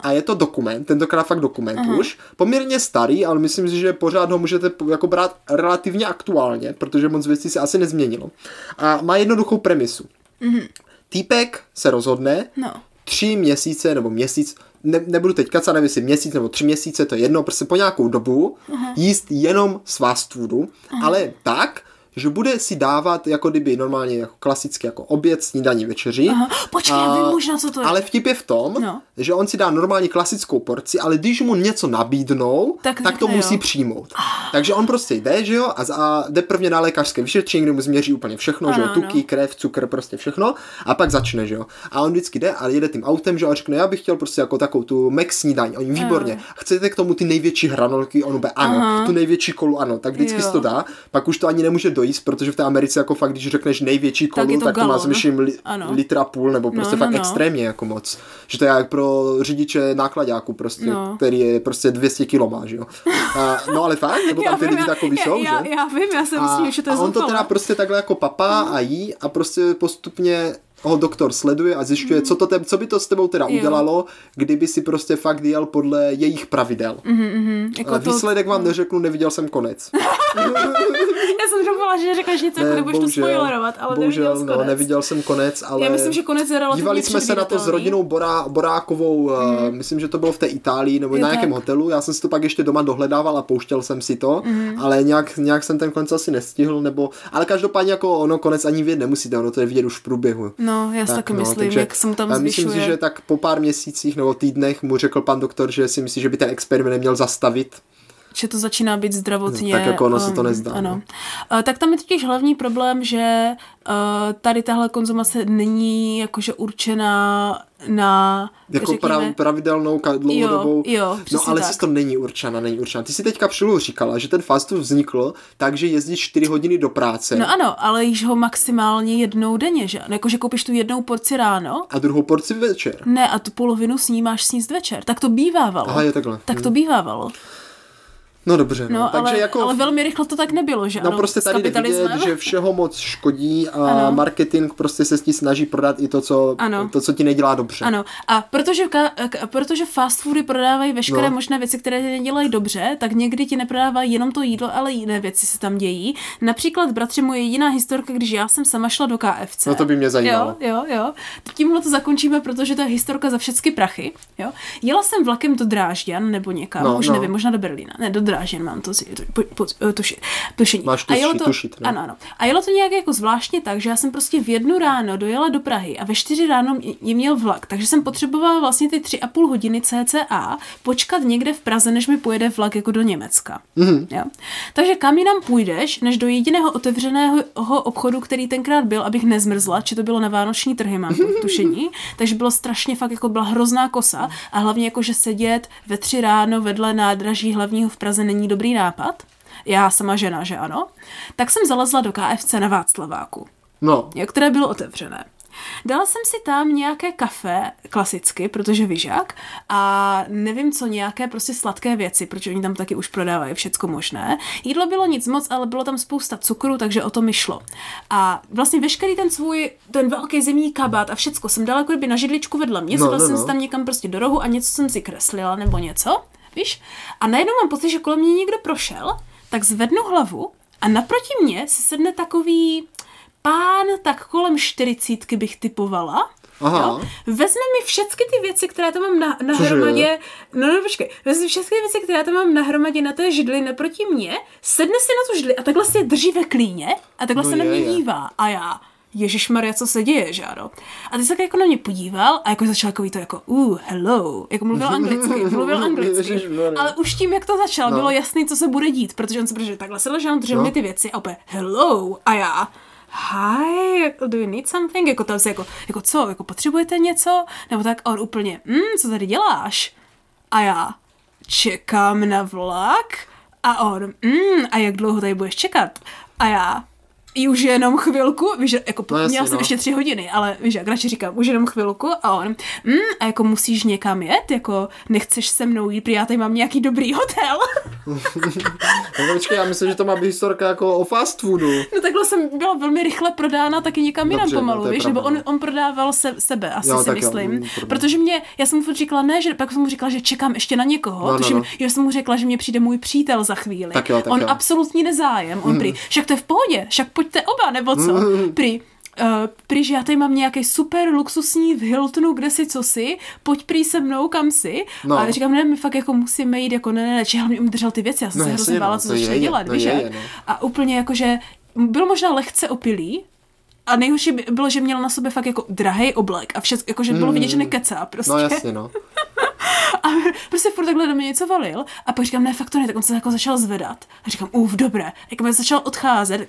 a je to dokument, tentokrát fakt dokument Aha. už. Poměrně starý, ale myslím si, že pořád ho můžete jako brát relativně aktuálně, protože moc věcí se asi nezměnilo. A má jednoduchou premisu. Mm-hmm. Týpek se rozhodne, No. tři měsíce nebo měsíc, ne, nebudu teď kacat, nevím jestli měsíc nebo tři měsíce, to je jedno, prostě po nějakou dobu uh-huh. jíst jenom z fast foodu, ale tak, že bude si dávat jako kdyby normálně jako klasicky jako oběd, snídaní, večeři. Aha. Počkej, já vím možná, co to je. Ale vtip je v tom, No. že on si dá normálně klasickou porci, ale když mu něco nabídnou, Tak tak, to řekne, musí jo. přijmout. Takže on prostě jde, že jo, a, a jde prvně na lékařské vyšetření, kde mu změří úplně všechno, že jo, Ano, tuky, ano. krev, cukr, prostě všechno, a pak začne, že jo. A on vždycky jde a jede tím autem, že jo, a řekne, já bych chtěl prostě jako takovou tu Max snídaň, oni výborně. Chcete k tomu ty největší hranolky, on bude ano, Aha. tu největší kolu, ano, tak vždycky Jo. si to dá, pak už to ani nemůže dojet, jíst, protože v té Americe jako fakt, když řekneš největší kolu, Tak to tak to má zvyším li, Ano. litra půl, nebo No, prostě no, fakt no. extrémně jako moc. Že to je jak pro řidiče nákladáku prostě, No. který je prostě 200 kilo má, že jo. A, no ale fakt, nebo *laughs* tam ty lidi takový já, jsou, já, že? já, vím, já si myslím, že to je a on to teda prostě takhle jako papá a jí a prostě postupně ho doktor sleduje a zjišťuje, co, to te, co by to s tebou teda. Jo. udělalo, kdyby si prostě fakt jel podle jejich pravidel. Jako A to, výsledek vám neřeknu, neviděl jsem konec. *laughs* já jsem doufala, že řekneš něco, jako nebudeš to spoilerovat, ale bohužel, neviděl no, konec. neviděl jsem konec, ale... Já myslím, že konec je relativně Dívali jsme se na to s rodinou Borá, Borákovou, mm. myslím, že to bylo v té Itálii nebo Jo, na nějakém tak. hotelu. Já jsem si to pak ještě doma dohledával a pouštěl jsem si to, mm. ale nějak, nějak jsem ten konec asi nestihl, nebo... Ale každopádně jako ono konec ani vědět nemusíte, ono to je vidět už v průběhu. No, já si taky myslím, jak se mu tam zvyšuje. Myslím si, že tak po pár měsících nebo týdnech mu řekl pan doktor, že si myslí, že by ten experiment neměl zastavit. Že to začíná být zdravotně. Tak jako ono se to um, nezdá, Ano. no. Uh, tak tam je totiž hlavní problém, že uh, tady tahle konzumace není jakože určená na, Jako řekněme, prav, pravidelnou dlouhodobou. Jo, jo, no ale tak. si to není určena, není určena. Ty si teďka přilu říkala, že ten fast food vznikl tak, že jezdíš 4 hodiny do práce No ano, ale jíš ho maximálně jednou denně, že? ano? Jakože koupíš tu jednou porci ráno, a druhou porci večer. ne, a tu polovinu snímáš sníst večer. Tak to bývávalo. Aha, je takhle. Tak to bývávalo. No dobře, no. No, takže ale, jako... ale velmi rychle to tak nebylo, že No ano? prostě tady jde vidět, že všeho moc škodí a Ano. marketing prostě se s tím snaží prodat i to, co, Ano. to, co ti nedělá dobře. Ano, a protože, ka, protože fast foody prodávají veškeré No. možné věci, které ti nedělají dobře, tak někdy ti neprodávají jenom to jídlo, ale jiné věci se tam dějí. Například, bratře, moje jediná historka, když já jsem sama šla do KFC. No to by mě zajímalo. Jo, jo, jo. Tímhle to zakončíme, protože to je historka za všechny prachy. Jo. Jela jsem vlakem do Drážďan nebo někam, No, už no. nevím, možná do Berlína. Ne, do Drážďan mám to si, tu, po, po, tuši, tušení. Máš a jelo tuši- to, tušit, no. Ano, ano. A jelo to nějak jako zvláštně tak, že já jsem prostě v jednu ráno dojela do Prahy a ve čtyři ráno mě- mě měl vlak, takže jsem potřebovala vlastně ty tři a půl hodiny cca počkat někde v Praze, než mi pojede vlak jako do Německa. Mm-hmm. Jo? Takže kam jinam půjdeš, než do jediného otevřeného obchodu, který tenkrát byl, abych nezmrzla, či to bylo na vánoční trhy, mám tu- tušení, *laughs* takže bylo strašně fakt, jako byla hrozná kosa a hlavně jako, že sedět ve tři ráno vedle nádraží hlavního v Praze není dobrý nápad. Já sama žena, že ano? Tak jsem zalezla do KFC na Václaváku, No, které bylo otevřené. Dala jsem si tam nějaké kafe, klasicky, protože vyžák, a nevím co, nějaké prostě sladké věci, protože oni tam taky už prodávají všecko možné. Jídlo bylo nic moc, ale bylo tam spousta cukru, takže o to mi šlo. A vlastně veškerý ten svůj, ten velký zimní kabát a všecko jsem dala jako kdyby na židličku vedle mě, No, no, no, jsem no. si tam někam prostě do rohu a něco jsem si kreslila nebo něco, víš? A najednou mám pocit, že kolem mě někdo prošel, tak zvednu hlavu a naproti mě si sedne takový pán tak kolem čtyřicítky bych typovala. Aha. Jo? Vezme mi všechny ty věci, které tam mám na, na hromadě. No, no, počkej. Vezme všechny věci, které tam mám na hromadě na té židli naproti mě, sedne si na tu židli a takhle si je drží ve klíně a takhle No se na je, mě je. dívá. A já, Ježíš Maria, co se děje, že ano? A ty se tak jako na mě podíval a jako začal takový to jako, uh, hello, jako mluvil anglicky, *laughs* mluvil anglicky. Ale už tím, jak to začal, No. bylo jasný, co se bude dít, protože on se protože takhle se ležel, držel No. mi ty věci a opět, hello, a já, hi, do you need something? Jako tam se jako, jako co, jako potřebujete něco? Nebo tak on úplně, mm, co tady děláš? A já, čekám na vlak? A on, mm, a jak dlouho tady budeš čekat? A já, i už jenom chvilku, víš, jako No no, jasně, měla jsem no. ještě tři hodiny, ale víš, jak radši říkám, už jenom chvilku a on, mm, a jako musíš někam jet, jako nechceš se mnou jít, protože já tady mám nějaký dobrý hotel. *laughs* no počkej, já myslím, že to má být historka jako o fast foodu. No takhle jsem byla velmi rychle prodána taky někam jinam Dobře, no, pomalu, je víš, pravda, nebo on, no. on prodával se, sebe, asi Jo, si myslím. mm, pravda. protože mě, já jsem mu říkala ne, že pak jsem mu říkala, že čekám ještě na někoho, No, no, tuším, no. já jsem mu řekla, že mě přijde můj přítel za chvíli. Tak jo, tak on jo. absolutní nezájem, on prý, však to je v pohodě, však pojďte oba, nebo co? Prý, Uh, prý, že já tady mám nějaký super luxusní v Hiltonu, kde si co si, pojď prý se mnou kam si. No. No. A říkám, ne, my fakt jako musíme jít, jako ne, ne, ne, či hlavně mi držel ty věci, já jsem No se hrozně no, bála, co to je začne dělat, no víš, je, jak? je, no. A úplně jakože byl možná lehce opilý, a nejhorší by- bylo, že měl na sobě fakt jako drahý oblek a všechno, jakože bylo vidět, že nekecá prostě. No jasně, no. *laughs* A prostě furt takhle do mě něco valil a pak říkám, ne, fakt to ne, tak on se jako začal zvedat. A říkám, uf, dobré. Jak mě začal odcházet,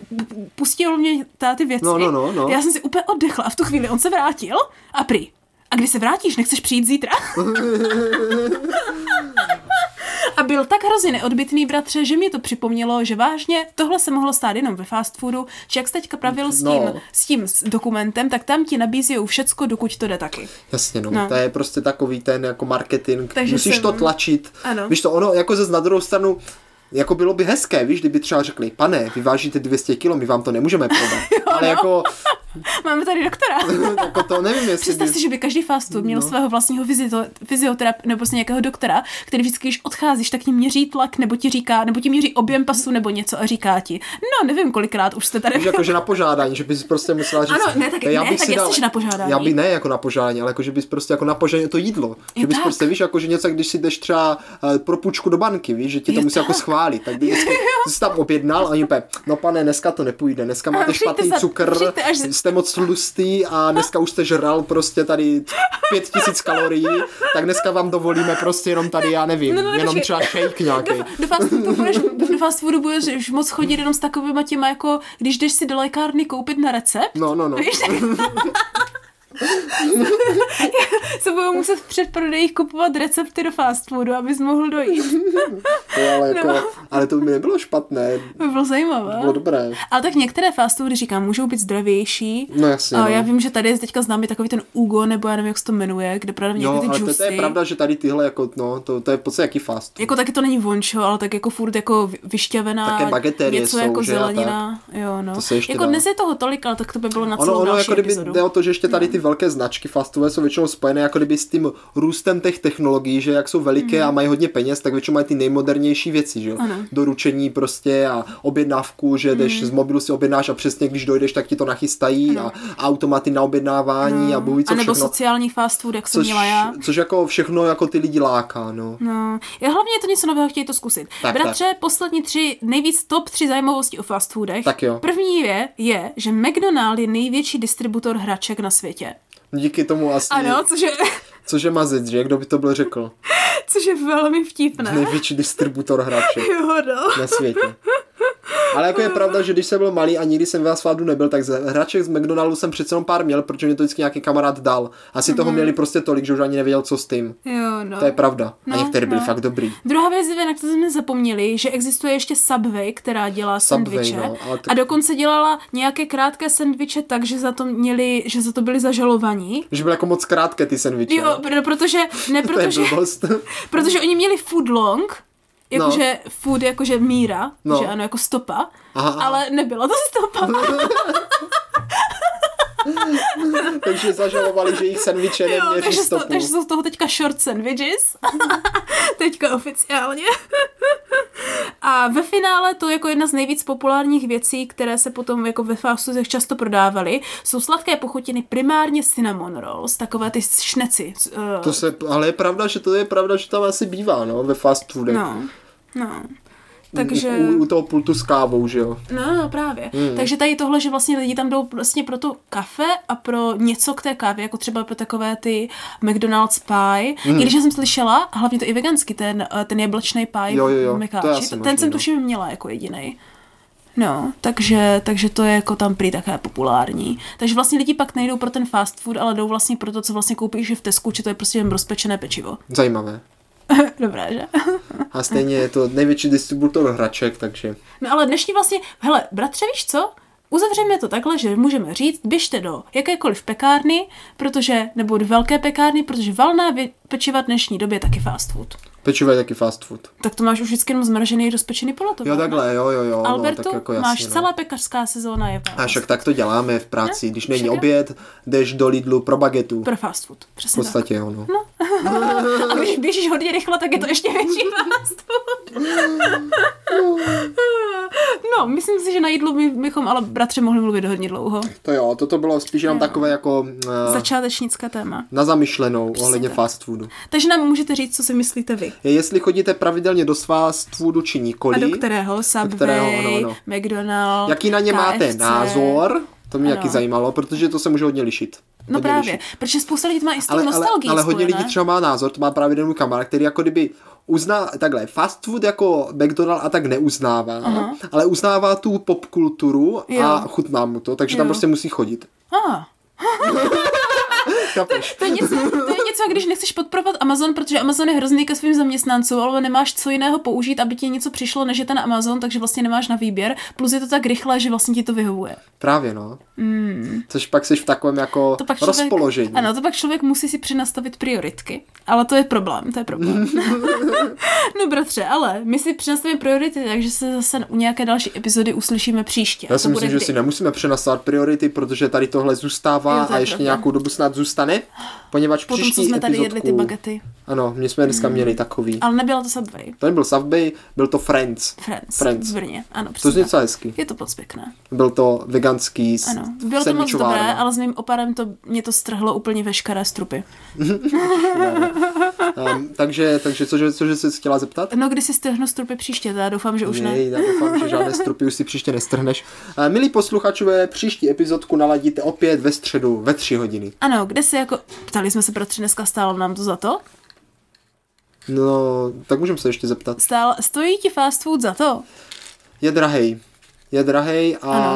pustil mě tá ty věci. No, no, no, no. Já jsem si úplně oddechla a v tu chvíli on se vrátil a prý. A když se vrátíš, nechceš přijít zítra? *laughs* A byl tak hrozně neodbitný, bratře, že mě to připomnělo, že vážně tohle se mohlo stát jenom ve fast foodu, že jak jsi teďka pravil s tím, No. no. s tím dokumentem, tak tam ti nabízí všecko, dokud to jde taky. Jasně, no. No. To je prostě takový ten jako marketing. Takže Musíš jsem- to tlačit. Ano. Víš to, ono jako ze na druhou stranu, jako bylo by hezké, víš, kdyby třeba řekli, pane, vy vážíte 200 kilo, my vám to nemůžeme prodat. *laughs* Ale no. jako, *laughs* Máme tady doktora. *laughs* jako to nevím, jestli Představ by... si, že by každý fast food měl No. svého vlastního fyzio, fyzioterap nebo prostě nějakého doktora, který vždycky, když odcházíš, tak ti měří tlak, nebo ti říká, nebo ti měří objem pasu, nebo něco a říká ti, no nevím, kolikrát už jste tady. Jakože *laughs* na požádání, že bys prostě musela říct... Ano, ne, tak- já ne, bych tak si dal, jasně, že na požádání. Já bych ne jako na požádání, ale jako, že bys prostě jako na požádání to jídlo. Jo, že bys tak. prostě, víš, jako, že něco, když si jdeš třeba uh, pro půjčku do banky, víš, že ti to Jo, musí jako tak. schválit. Tak by jsi tam objednal a oni no pane, dneska to nepůjde, dneska máte špatný za- cukr, jste moc tlustý a dneska už jste žral prostě tady pět tisíc kalorií, tak dneska vám dovolíme prostě jenom tady, já nevím, No, no, jenom počkej. třeba shake nějaký. Do, do, fast foodu budeš, do fast foodu budeš moc chodit jenom s takovýma těma, jako když jdeš si do lékárny koupit na recept, No, no, no. Víš, *laughs* se budou muset v předprodejích kupovat recepty do fast foodu, abys mohl dojít. To ale, jako, No. ale to by nebylo špatné, To by bylo zajímavé. bylo dobré. Ale tak některé fast foody, říkám, můžou být zdravější. No jasně, A no. já vím, že tady je teďka známý takový ten Ugo, nebo já nevím, jak se to jmenuje, kde Jo, nějaké ty ale to, juicy. to je pravda, že tady tyhle, jako, no, to, to je v podstatě jaký fast. food. Jako taky to není vončo, ale tak jako furt jako vy- vyšťavená, Také bageterie něco jsou, jako že, zelenina. Jo, no. To se ještě jako dá. dnes je toho tolik, ale tak to by bylo na celou Ono, ono další jako kdyby epizodu. jde o to, že ještě tady ty velké značky fastové jsou většinou spojené jako kdyby s tím růstem těch technologií, že jak jsou veliké a mají hodně peněz, tak většinou mají ty nejmodernější věci, že jo? Mhm. Ano. Mhm. Doručení prostě a objednávku, že jdeš z mobilu si objednáš a přesně když dojdeš, tak ti to nachystají a automaty na objednávání a bůh ví co A nebo všechno. sociální fast food, jak jsem Což, měla já. což jako všechno jako ty lidi láká, no. No, já hlavně je to něco nového, chtějí to zkusit. Tak, Bratře, poslední tři, nejvíc top tři zajímavosti o fast foodech. Tak jo. První je, je, že McDonald je největší distributor hraček na světě. Díky tomu asi, Ano, což je, což je mazec, že? Kdo by to byl řekl? což je velmi vtipné. Největší distributor hraček. *laughs* Jo, no. na světě. Ale jako je pravda, že když jsem byl malý a nikdy jsem ve Asfaltu nebyl, tak z hraček z McDonaldu jsem přece jenom pár měl, protože mě to vždycky nějaký kamarád dal. Asi toho měli prostě tolik, že už ani nevěděl, co s tím. Jo, no. To je pravda. A No, některé byly no. fakt dobrý. Druhá věc, na kterou jsme zapomněli, že existuje ještě Subway, která dělá Subway, sendviče. no, ale A dokonce dělala nějaké krátké sendviče tak, že za to měli, že za to byli zažalovaní. Že byly jako moc krátké ty sandviče. Jo, pro, protože, ne, *laughs* protože, protože oni měli food long, jakože No. food jakože míra, No. že ano, jako stopa, Aha, ale nebyla to stopa. *laughs* *laughs* Takže zažalovali, že jejich sandviče neměří takže, stopu. takže jsou z toho teďka short sandwiches. *laughs* teďka oficiálně. A ve finále to jako jedna z nejvíc populárních věcí, které se potom jako ve fast foodech často prodávaly, jsou sladké pochutiny primárně cinnamon rolls, takové ty šneci. Uh, To se, ale je pravda, že to je pravda, že tam asi bývá, no, ve fast foodech. no, no. Takže... U, u toho pultu s kávou, že jo. No, no, právě. Hmm. Mm. Takže tady tohle, že vlastně lidi tam jdou vlastně pro to kafe a pro něco k té kávě, jako třeba pro takové ty McDonald's pie. Mm. I když jsem slyšela, hlavně to i vegansky, ten, eh, ten jablečný pie Jo, jo, jo, Mekáči, ten možný, jsem no. tuším měla jako jediný. No, takže, takže to je jako tam prý také populární. Takže vlastně lidi pak nejdou pro ten fast food, ale jdou vlastně pro to, co vlastně koupíš v Tesku, že to je prostě jen rozpečené pečivo. Zajímavé. *laughs* Dobré, že? *laughs* A stejně je to největší distributor hraček, takže... No ale dnešní vlastně, hele, bratře, víš co? Uzavřeme to takhle, že můžeme říct, běžte do jakékoliv pekárny, protože, nebo do velké pekárny, protože valná vě- pečiva v dnešní době je taky fast food. Pečivo je taky fast food. Tak to máš už vždycky jenom zmražený, rozpečený polotovar. Jo, takhle, jo, jo, jo. Albertu, no, tak jako máš jasně, celá No. pekařská sezóna je A však tak to děláme v práci. Když není však- oběd, jdeš do Lidlu pro bagetu. pro fast food. V Přesně tak. podstatě, jo, no. *laughs* A když běžíš hodně rychle, tak je to ještě větší *laughs* fast food. *laughs* No, myslím si, že na jídlu bychom ale bratře mohli mluvit hodně dlouho. To jo, toto bylo spíš jenom takové jako uh, Začátečnické téma. na zamyšlenou ohledně tak. fast foodu. Takže nám můžete říct, co si myslíte vy. Je, jestli chodíte pravidelně do fast foodu či nikoli, A do kterého? Subway, kterého, ano, ano. McDonald's, jaký na ně KFC. máte názor, to mě taky zajímalo, protože to se může hodně lišit. No Hodně právě, lišit. protože spousta lidí má i s tou Ale, ale, nostalgií ale hodně spojené. lidí třeba má názor, to má právě jeden kamarád, který jako kdyby uzná, takhle, fast food jako McDonald a tak neuznává, Aha. ale uznává tu popkulturu a Jo. chutná mu to, takže Jo. tam prostě musí chodit. Ah, *laughs* chápeš? To je, něco, to je něco, když nechceš podporovat Amazon, protože Amazon je hrozný ke svým zaměstnancům, ale nemáš co jiného použít, aby ti něco přišlo, než je ten Amazon, takže vlastně nemáš na výběr. Plus je to tak rychle, že vlastně ti to vyhovuje. Právě, no. Mm. Což pak jsi v takovém jako To pak člověk, rozpoložení. Ano, to pak člověk musí si přinastavit prioritky. Ale to je problém, to je problém. *laughs* *laughs* no bratře, ale my si přinastavíme priority, takže se zase u nějaké další epizody uslyšíme příště. Já si myslím, že si nemusíme přenastavovat priority, protože tady tohle zůstává jo, a ještě pravda. nějakou dobu snad zůstane, poněvadž Potom, příští co jsme tady epizodku... jedli ty bagety. Ano, my jsme dneska měli takový. Ale nebylo to Subway. To nebyl Subway, byl to Friends. Friends, Friends. v Brně, ano. To zní co hezky. Je to moc pěkné. Byl to veganský Ano, bylo to moc dobré, ale s mým oparem to, mě to strhlo úplně veškeré strupy. *laughs* *laughs* um, takže, takže cože, cože jsi chtěla zeptat? No, kdy si strhnu strupy příště, já doufám, že už ne. Nej, já doufám, že žádné *laughs* strupy už si příště nestrhneš. Uh, milí posluchačové, příští epizodku naladíte opět ve středu ve tři hodiny. Ano, kde si jako, ptali jsme se, proč dneska stálo nám to za to? No, tak můžeme se ještě zeptat. Stál, stojí ti fast food za to? Je drahej. Je drahej a...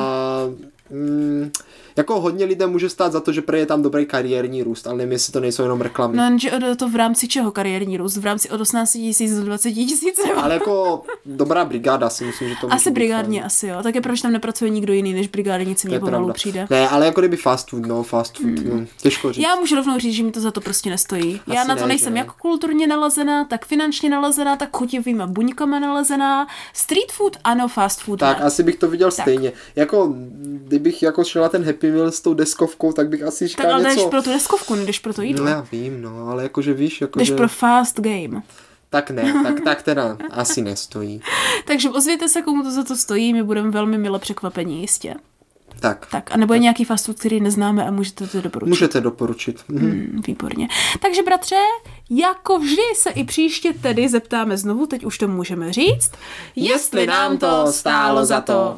Mm, jako hodně lidem může stát za to, že je tam dobrý kariérní růst, ale nevím, jestli to nejsou jenom reklamy. No, že to v rámci čeho kariérní růst? V rámci od 18 tisíc do 20 tisíc? Ale jako dobrá brigáda si myslím, že to Asi brigádně, asi jo. Tak je proč tam nepracuje nikdo jiný než brigádnici, mě pomalu pravda. přijde. Ne, ale jako kdyby fast food, no, fast food, mm. no, těžko říct. Já můžu rovnou říct, že mi to za to prostě nestojí. Asi Já na to ne, nejsem ne. jak kulturně nalazená, tak finančně nalazená, tak chutivýma buňkama nalazená. Street food, ano, fast food. Tak ne. asi bych to viděl tak. stejně. Jako, kdybych jako šel na ten Happy Meal s tou deskovkou, tak bych asi říkal tak, ale něco... jdeš pro tu deskovku, nejdeš pro to jídlo. No já vím, no, ale jakože víš, jakože... Jdeš pro fast game. Tak ne, tak, tak teda asi nestojí. *laughs* Takže ozvěte se, komu to za to stojí, my budeme velmi mile překvapení, jistě. Tak. Tak, a nebo je nějaký fast food, který neznáme a můžete to doporučit. Můžete doporučit. Mhm. Hmm, výborně. Takže bratře, jako vždy se i příště tedy zeptáme znovu, teď už to můžeme říct, jestli nám to stálo za to.